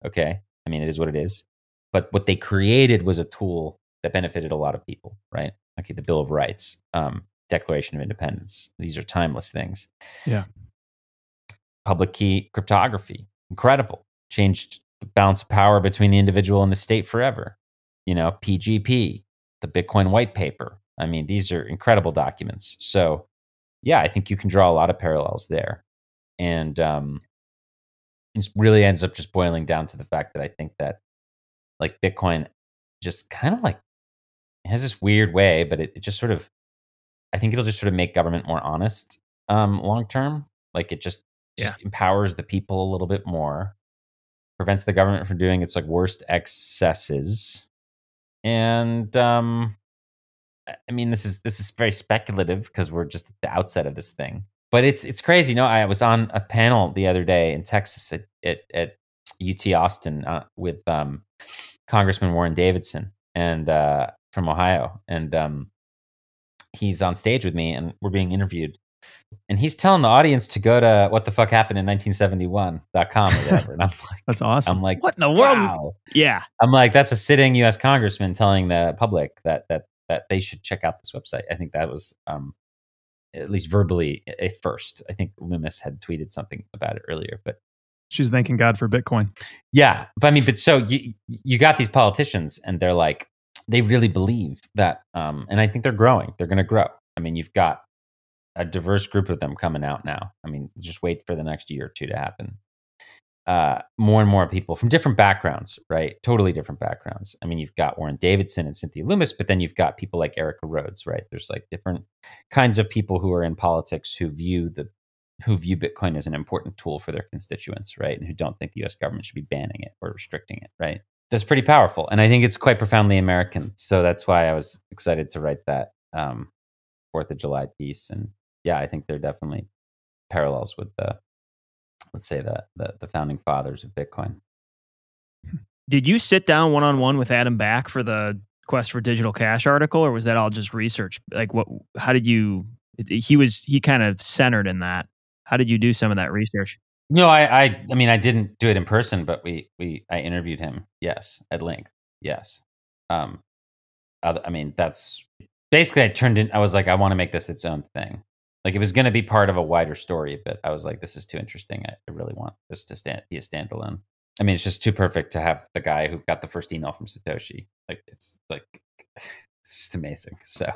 Okay, I mean, it is what it is. But what they created was a tool that benefited a lot of people, right? Okay, the Bill of Rights, um, Declaration of Independence. These are timeless things. Yeah public key cryptography. Incredible. Changed the balance of power between the individual and the state forever. You know, PGP, the Bitcoin white paper. I mean, these are incredible documents. So, yeah, I think you can draw a lot of parallels there. And um, it really ends up just boiling down to the fact that I think that like Bitcoin just kind of like has this weird way, but it, it, just sort of, I think it'll just sort of make government more honest um, long term. Like it just just yeah. empowers the people a little bit more, prevents the government from doing its like worst excesses, and um, I mean this is this is very speculative because we're just at the outset of this thing. But it's it's crazy. You know, I was on a panel the other day in Texas at at, at UT Austin uh, with um, Congressman Warren Davidson and uh, from Ohio, and um, he's on stage with me, and we're being interviewed and he's telling the audience to go to what the fuck happened in 1971.com or whatever. And I'm like, that's awesome. I'm like, what in the world? Wow. Yeah. I'm like, that's a sitting U.S. congressman telling the public that that that they should check out this website. I think that was um, at least verbally a first. I think Lummis had tweeted something about it earlier, but she's thanking God for Bitcoin. Yeah, but I mean, but so you you got these politicians, and they're like, they really believe that, um, and I think they're growing. They're going to grow. I mean, you've got a diverse group of them coming out now. I mean, just wait for the next year or two to happen. Uh, more and more people from different backgrounds, right? Totally different backgrounds. I mean, you've got Warren Davidson and Cynthia Lummis, but then you've got people like Erica Rhodes, right? There's like different kinds of people who are in politics who view the who view Bitcoin as an important tool for their constituents, right? And who don't think the U.S. government should be banning it or restricting it, right? That's pretty powerful, and I think it's quite profoundly American. So that's why I was excited to write that um, Fourth of July piece, and yeah, I think there are definitely parallels with the, let's say the the, the founding fathers of Bitcoin. Did you sit down one on one with Adam Back for the Quest for Digital Cash article, or was that all just research? Like, what? How did you? He was he kind of centered in that. How did you do some of that research? No, I, I, I mean, I didn't do it in person, but we, we, I interviewed him. Yes, at length. Yes. Um, I mean, that's basically I turned in. I was like, I want to make this its own thing. Like it was going to be part of a wider story, but I was like, this is too interesting. I, I really want this to stand, be a standalone. I mean, it's just too perfect to have the guy who got the first email from Satoshi. Like it's like it's just amazing. So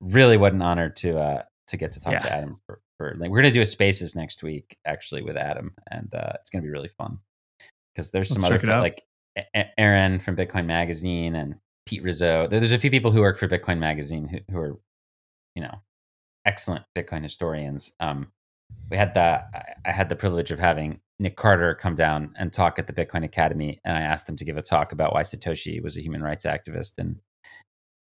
really, what an honor to uh to get to talk yeah. to Adam for, for like we're gonna do a Spaces next week actually with Adam, and uh, it's gonna be really fun because there's some Let's other like Aaron from Bitcoin Magazine and Pete Rizzo. There's a few people who work for Bitcoin Magazine who, who are you know excellent Bitcoin historians. Um, we had the I had the privilege of having Nick Carter come down and talk at the Bitcoin Academy, and I asked him to give a talk about why Satoshi was a human rights activist, and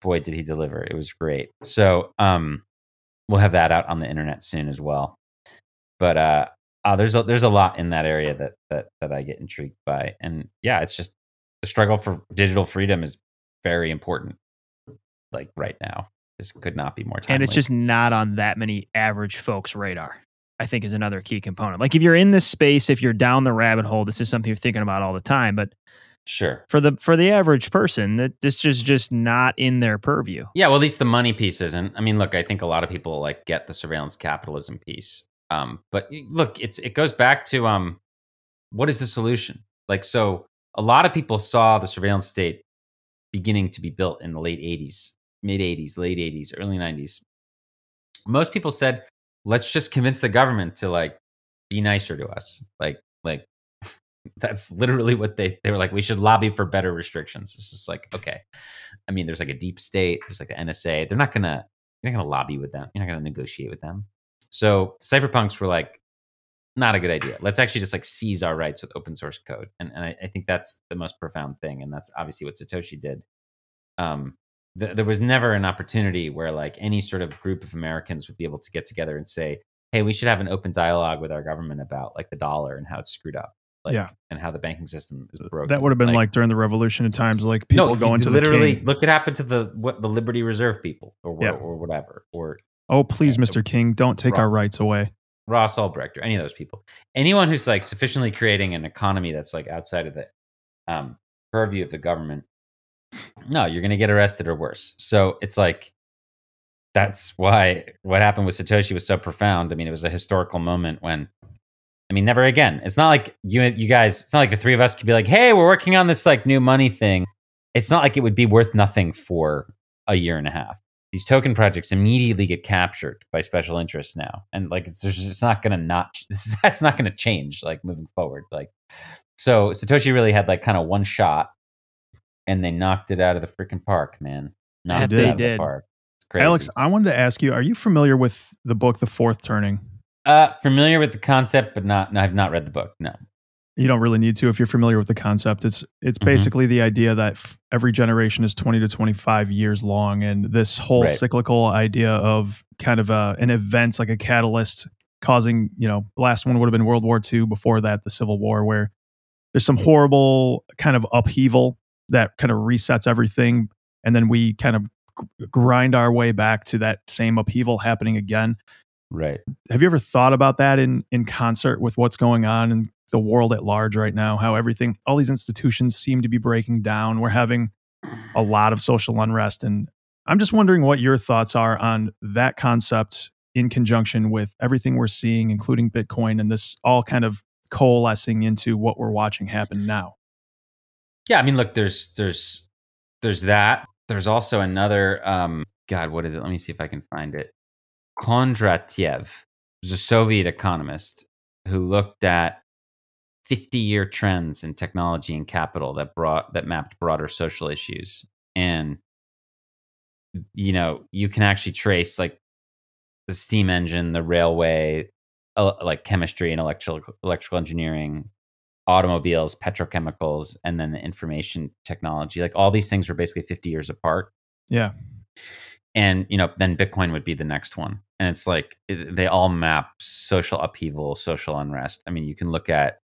boy, did he deliver! It was great. So um, we'll have that out on the internet soon as well. But uh, uh, there's a, there's a lot in that area that that that I get intrigued by, and yeah, it's just the struggle for digital freedom is very important, like right now. This could not be more timely. And it's just not on that many average folks' radar. I think is another key component. Like if you're in this space, if you're down the rabbit hole, this is something you're thinking about all the time. But Sure. for the for the average person, that this is just not in their purview. Yeah, well, at least the money piece isn't. I mean, look, I think a lot of people like get the surveillance capitalism piece. Um, but look, it's it goes back to um, what is the solution? Like, so a lot of people saw the surveillance state beginning to be built in the late '80s, mid '80s, late '80s, early '90s. Most people said, let's just convince the government to like be nicer to us. Like, like that's literally what they they were like. We should lobby for better restrictions. It's just like okay. I mean, there's like a deep state. There's like the NSA. They're not gonna you're not gonna lobby with them. You're not gonna negotiate with them. So cypherpunks were like, not a good idea. Let's actually just like seize our rights with open source code. And and I, I think that's the most profound thing. And that's obviously what Satoshi did. Um, th- there was never an opportunity where like any sort of group of Americans would be able to get together and say, hey, we should have an open dialogue with our government about like the dollar and how it's screwed up. Like, Yeah. and how the banking system is broken. That would have been like, during the revolution of times, like people no, going to literally look what happened to the what the Liberty Reserve people or Yeah. or whatever or Oh, please, Mr. King, don't take Right. our rights away. Ross Ulbricht or any of those people. Anyone who's like sufficiently creating an economy that's like outside of the um, purview of the government, no, you're going to get arrested or worse. So it's like that's why what happened with Satoshi was so profound. I mean, it was a historical moment when. I mean, never again. It's not like you you guys. It's not like the three of us could be like, "Hey, we're working on this like new money thing." It's not like it would be worth nothing for a year and a half these token projects immediately get captured by special interests now and like it's, just, it's not gonna not that's not gonna change like moving forward like so satoshi really had like kind of one shot and they knocked it out of the freaking park man knocked They it out of did. the park it's crazy Alex, I wanted to ask you: Are you familiar with the book *The Fourth Turning*? uh familiar with the concept but not no, i've not read the book no You don't really need to if you're familiar with the concept. It's it's Mhm. basically the idea that f- every generation is 20 to 25 years long, and this whole Right. cyclical idea of kind of a, an event like a catalyst causing, you know, last one would have been World War II. Before that, the Civil War, where there's some horrible kind of upheaval that kind of resets everything, and then we kind of g- grind our way back to that same upheaval happening again. Right. Have you ever thought about that in in concert with what's going on in the world at large right now? How everything all these institutions seem to be breaking down. We're having a lot of social unrest and i'm just wondering what your thoughts are on that concept in conjunction with everything we're seeing including bitcoin and this all kind of coalescing into what we're watching happen now yeah i mean look there's there's there's that. There's also another um god what is it? Let me see if i can find it. Kondratyev was a Soviet economist who looked at 50 year trends in technology and capital that brought that mapped broader social issues. And you know you can actually trace like the steam engine the railway like chemistry and electrical electrical engineering automobiles petrochemicals and then the information technology like all these things were basically 50 years apart. Yeah. And you know then bitcoin would be the next one. And it's like it- they all map social upheaval social unrest. I mean you can look at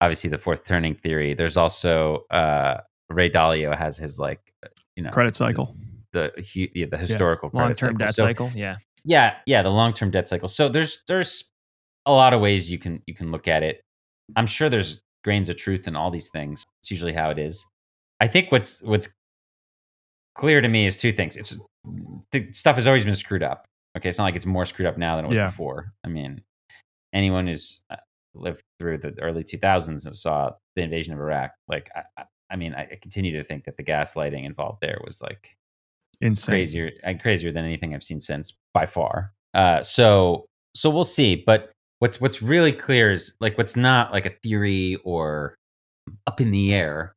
obviously the fourth turning theory. There's also uh ray dalio has his like you know credit cycle. the hu- yeah, the historical long term debt So- cycle. Yeah. yeah yeah the long-term debt cycle. So there's there's a lot of ways you can you can look at it i'm sure there's grains of truth in all these things it's usually how it is i think what's what's clear to me is two things it's the stuff has always been screwed up okay it's not like it's more screwed up now than it was Yeah. before i mean anyone who's uh, lived through the early 2000s and saw the invasion of iraq like i, I- mean I, continue to think that the gaslighting involved there was like insane crazier and crazier than anything I've seen since by far. Uh, so so we'll see. But what's what's really clear is like what's not like a theory or up in the air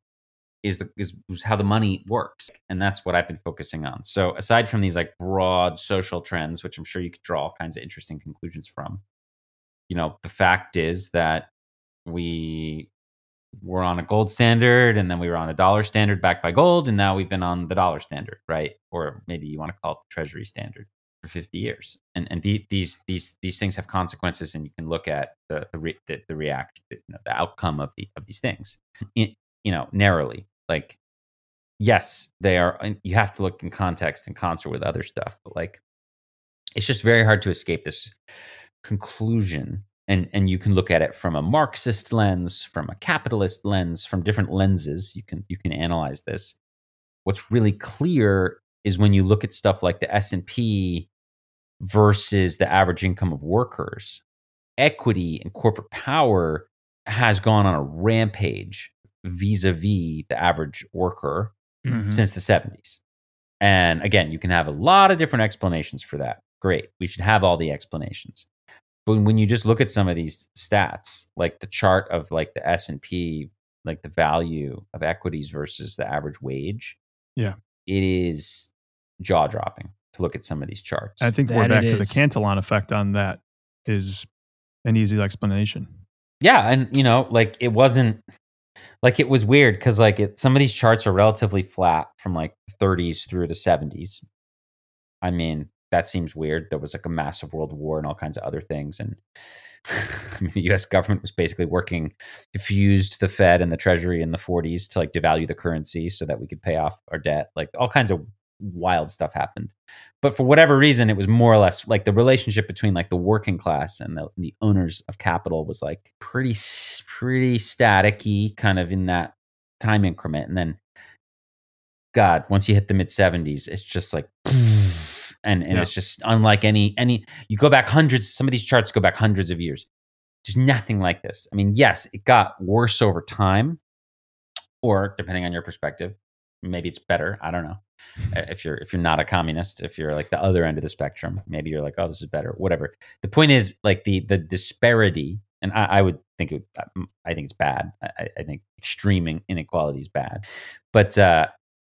is the is, how the money works, and that's what I've been focusing on. So aside from these like broad social trends, which I'm sure you could draw all kinds of interesting conclusions from, you know, the fact is that we were on a gold standard and then we were on a dollar standard backed by gold and now we've been on the dollar standard right or maybe you want to call it the treasury standard for 50 years and and the, these these these things have consequences and you can look at the the, re, the, the react the, you know, the outcome of the of these things in, you know narrowly. Like yes they are you have to look in context and concert with other stuff but like it's just very hard to escape this conclusion. And and you can look at it from a marxist lens from a capitalist lens from different lenses. You can you can analyze this. What's really clear is when you look at stuff like the S&P versus the average income of workers equity and corporate power has gone on a rampage vis-a-vis the average worker Mhm. since the 70s and again you can have a lot of different explanations for that great we should have all the explanations but when you just look at some of these stats like the chart of like the s&p like the value of equities versus the average wage Yeah. it is jaw dropping to look at some of these charts I think we're back it to the. Cantillon effect on that is an easy explanation. yeah and you know like it wasn't like it was weird because like it some of these charts are relatively flat from like the 30s through the 70s i mean that seems weird there was like a massive world war and all kinds of other things and I mean, the us government was basically working diffused the fed and the treasury in the 40s to like devalue the currency so that we could pay off our debt like all kinds of wild stuff happened. But for whatever reason it was more or less like the relationship between like the working class and the, the owners of capital was like pretty pretty staticky kind of in that time increment. And then god once you hit the mid 70s it's just like and and Yeah. it's just unlike any any you go back hundreds some of these charts go back hundreds of years. Just nothing like this. I mean yes it got worse over time or depending on your perspective maybe it's better i don't know. If you're if you're not a communist if you're like the other end of the spectrum maybe you're like oh this is better whatever. The point is like the the disparity and i, I would think it would, i think it's bad. I- I, think extreme inequality is bad. But uh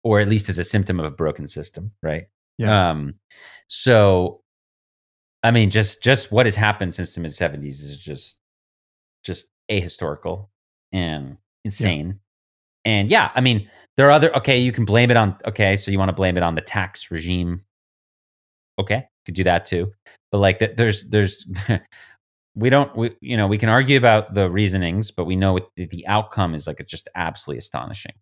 or at least as a symptom of a broken system right? Yeah. um so i mean just just what has happened since the mid 70s is just just ahistorical and insane and yeah i mean there are other okay you can blame it on okay so you want to blame it on the tax regime. Okay could do that too. But like th- there's there's we don't we, you know we can argue about the reasonings but we know the outcome is like it's just absolutely astonishing.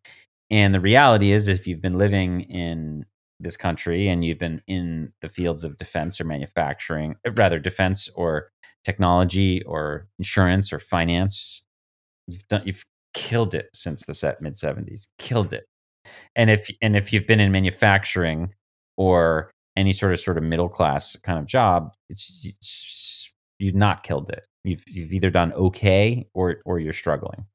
And the reality is if you've been living in this country and you've been in the fields of defense or manufacturing uh, rather defense or technology or insurance or finance you've done you've killed it since the set mid 70s killed it and if and if you've been in manufacturing or any sort of sort of middle class kind of job it's, it's you've not killed it you've you've either done okay or or you're struggling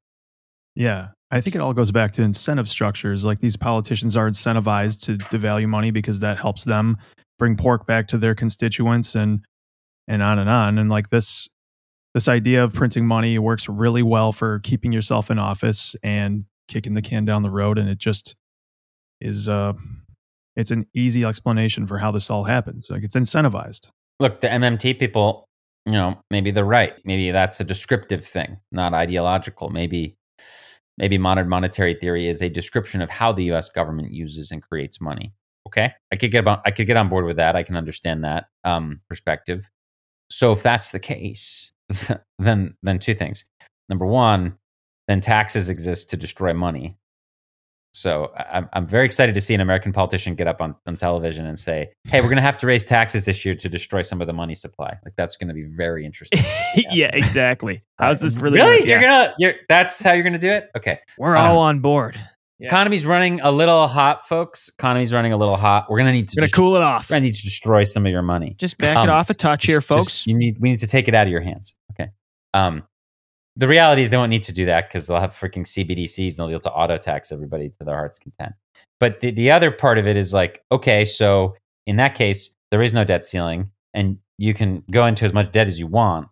Yeah. I think it all goes back to incentive structures. Like these politicians are incentivized to devalue money because that helps them bring pork back to their constituents and and on and on. And like this this idea of printing money works really well for keeping yourself in office and kicking the can down the road. And it just is uh it's an easy explanation for how this all happens. Like it's incentivized. look the mmt people you know maybe they're right maybe that's a descriptive thing not ideological maybe maybe modern monetary theory is a description of how the us government uses and creates money okay i could get on i could get on board with that i can understand that um, perspective so if that's the case then then two things number one then taxes exist to destroy money so I'm, I'm very excited to see an American politician get up on, on television and say, "Hey, we're going to have to raise taxes this year to destroy some of the money supply." Like that's going to be very interesting. yeah, exactly. How's this really? really? gonna- You're gonna? You're that's how you're going to do it? Okay. We're um, all on board. Yeah. Economy's running a little hot, folks. Economy's running a little hot. We're going to need to We're gonna dest- cool it off. we're to need to destroy some of your money. Just back Um, it off a touch here, Just- just- folks. you need we need to take it out of your hands. Um, the reality is they won't need to do that because they'll have freaking CBDCs and they'll be able to auto tax everybody to their heart's content. But the, the other part of it is like, okay, so in that case, there is no debt ceiling and you can go into as much debt as you want.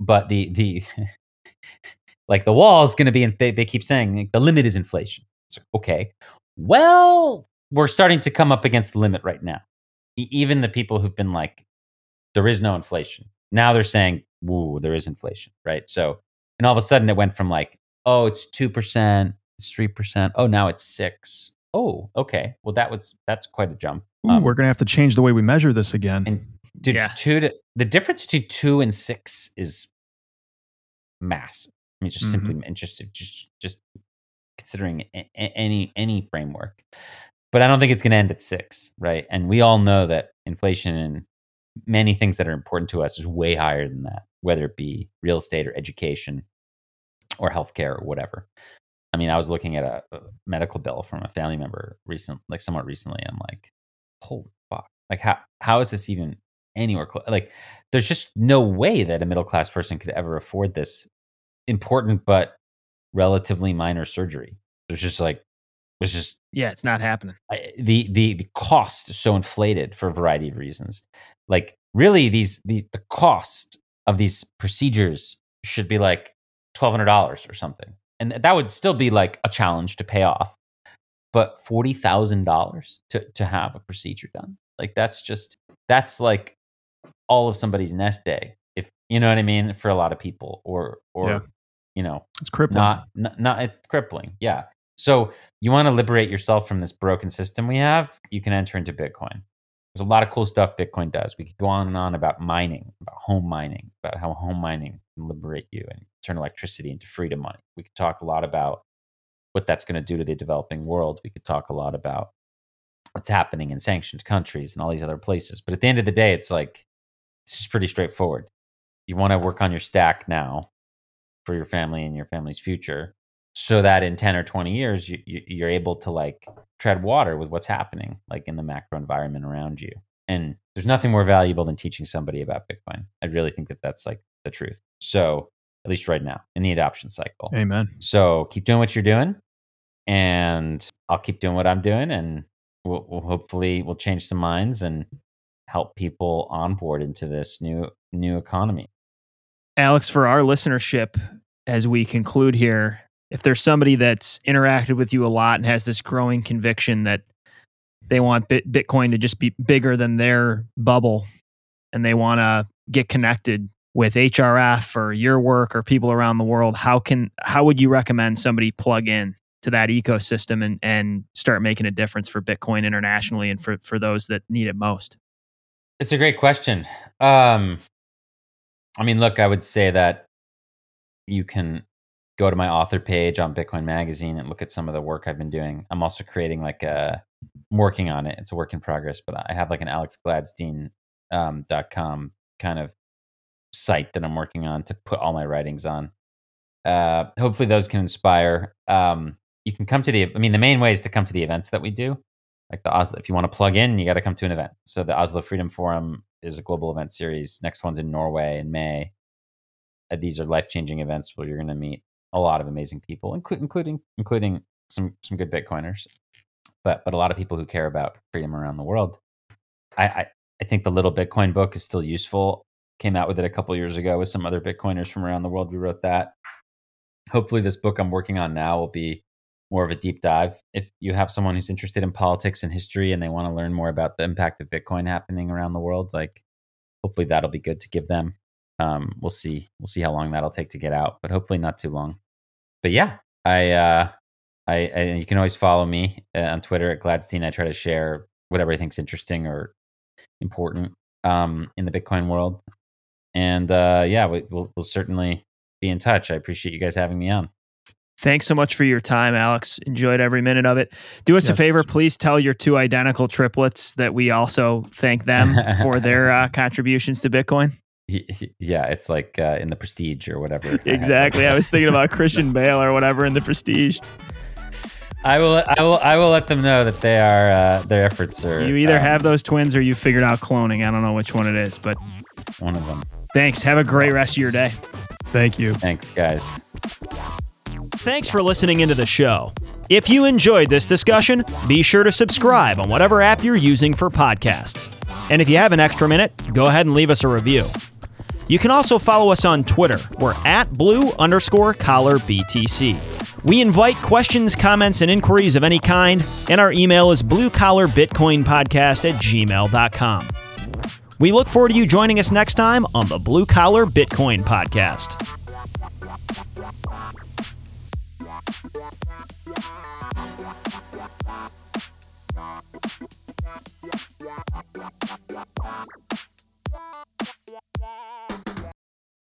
But the the like the wall is going to be, and they, they keep saying like, the limit is inflation. So, okay, well, we're starting to come up against the limit right now. E- even the people who've been like, there is no inflation. Now they're saying, woo, there is inflation, right? So, and all of a sudden it went from like, oh, it's 2%, it's 3%. Oh, now it's six. Oh, okay. Well, that was, that's quite a jump. Ooh, Um, we're gonna have to change the way we measure this again. and dude, Yeah. two to, the difference between two and six is massive. I mean, just simply Mm-hmm. just, just, just considering a- a- any, any framework. But I don't think it's going to end at six, right? And we all know that inflation in many things that are important to us is way higher than that, whether it be real estate or education or healthcare or whatever. I mean, I was looking at a, a medical bill from a family member recent, like somewhat recently. I'm like, holy fuck! Like, how how is this even anywhere close? Like, there's just no way that a middle class person could ever afford this important but relatively minor surgery. There's just like, it's just Yeah, it's not happening. I- the the the cost is so inflated for a variety of reasons. Like really, these these the cost of these procedures should be like twelve hundred dollars or something, and that would still be like a challenge to pay off. But forty thousand dollars to to have a procedure done, like that's just that's like all of somebody's nest egg, if you know what I mean, for a lot of people, or or Yeah. you know It's crippling. not, not not it's crippling yeah so you want to liberate yourself from this broken system we have you can enter into bitcoin. There's a lot of cool stuff bitcoin does. We could go on and on about mining about home mining about how home mining can liberate you and turn electricity into freedom money. We could talk a lot about what that's going to do to the developing world. We could talk a lot about what's happening in sanctioned countries and all these other places. But at the end of the day it's like this is pretty straightforward. You want to work on your stack now for your family and your family's future so that in 10 or 20 years you, you, you're able to like tread water with what's happening like in the macro environment around you. And there's nothing more valuable than teaching somebody about bitcoin. I really think that that's like the truth. So at least right now in the adoption cycle. Amen. so keep doing what you're doing and i'll keep doing what i'm doing and we'll, we'll hopefully we'll change some minds and help people onboard into this new new economy. Alex, for our listenership, as we conclude here, if there's somebody that's interacted with you a lot and has this growing conviction that they want Bit- Bitcoin to just be bigger than their bubble and they want to get connected with HRF or your work or people around the world, how can how would you recommend somebody plug in to that ecosystem and and start making a difference for Bitcoin internationally and for for those that need it most? It's a great question. Um, I mean, look, I would say that you can go to my author page on Bitcoin Magazine and look at some of the work I've been doing. I'm also creating like a, I'm working on it. It's a work in progress, but I have like an alexgladstein um, kind of site that I'm working on to put all my writings on. Uh, hopefully, those can inspire. Um, you can come to the. I mean, the main way is to come to the events that we do like the Oslo. If you want to plug in, you got to come to an event. So the Oslo Freedom Forum is a global event series. Next one's in Norway in May. Uh, these are life changing events where you're going to meet a lot of amazing people, inclu- including including some some good Bitcoiners, but but a lot of people who care about freedom around the world. I I, I think the Little Bitcoin book is still useful. Came out with it a couple years ago with some other Bitcoiners from around the world. We wrote that. Hopefully, this book I'm working on now will be more of a deep dive. If you have someone who's interested in politics and history and they want to learn more about the impact of Bitcoin happening around the world, like hopefully that'll be good to give them. Um, we'll see. We'll see how long that'll take to get out, but hopefully not too long. But yeah, I, uh, I, I you can always follow me uh, on Twitter at Gladstein. I try to share whatever I think's interesting or important um, in the Bitcoin world. And uh, yeah, we, we'll, we'll certainly be in touch. I appreciate you guys having me on. Thanks so much for your time, Alex. Enjoyed every minute of it. Do us a favor, please tell your two identical triplets that we also thank them for their uh, contributions to Bitcoin. Yeah, it's like uh, in the Prestige or whatever. Exactly. like- I was thinking about Christian Bale or whatever in the Prestige. I will. I will. I will let them know that they are. Uh, their efforts are. You either um, have those twins or you figured out cloning. I don't know which one it is, but one of them. thanks. Have a great rest of your day. Thank you. Thanks, guys. Thanks for listening into the show. If you enjoyed this discussion, be sure to subscribe on whatever app you're using for podcasts. And if you have an extra minute, go ahead and leave us a review. You can also follow us on Twitter. We're at blue underscore collar BTC. We invite questions, comments, and inquiries of any kind, and our email is bluecollarbitcoinpodcast at gmail.com. We look forward to you joining us next time on the Blue Collar Bitcoin Podcast.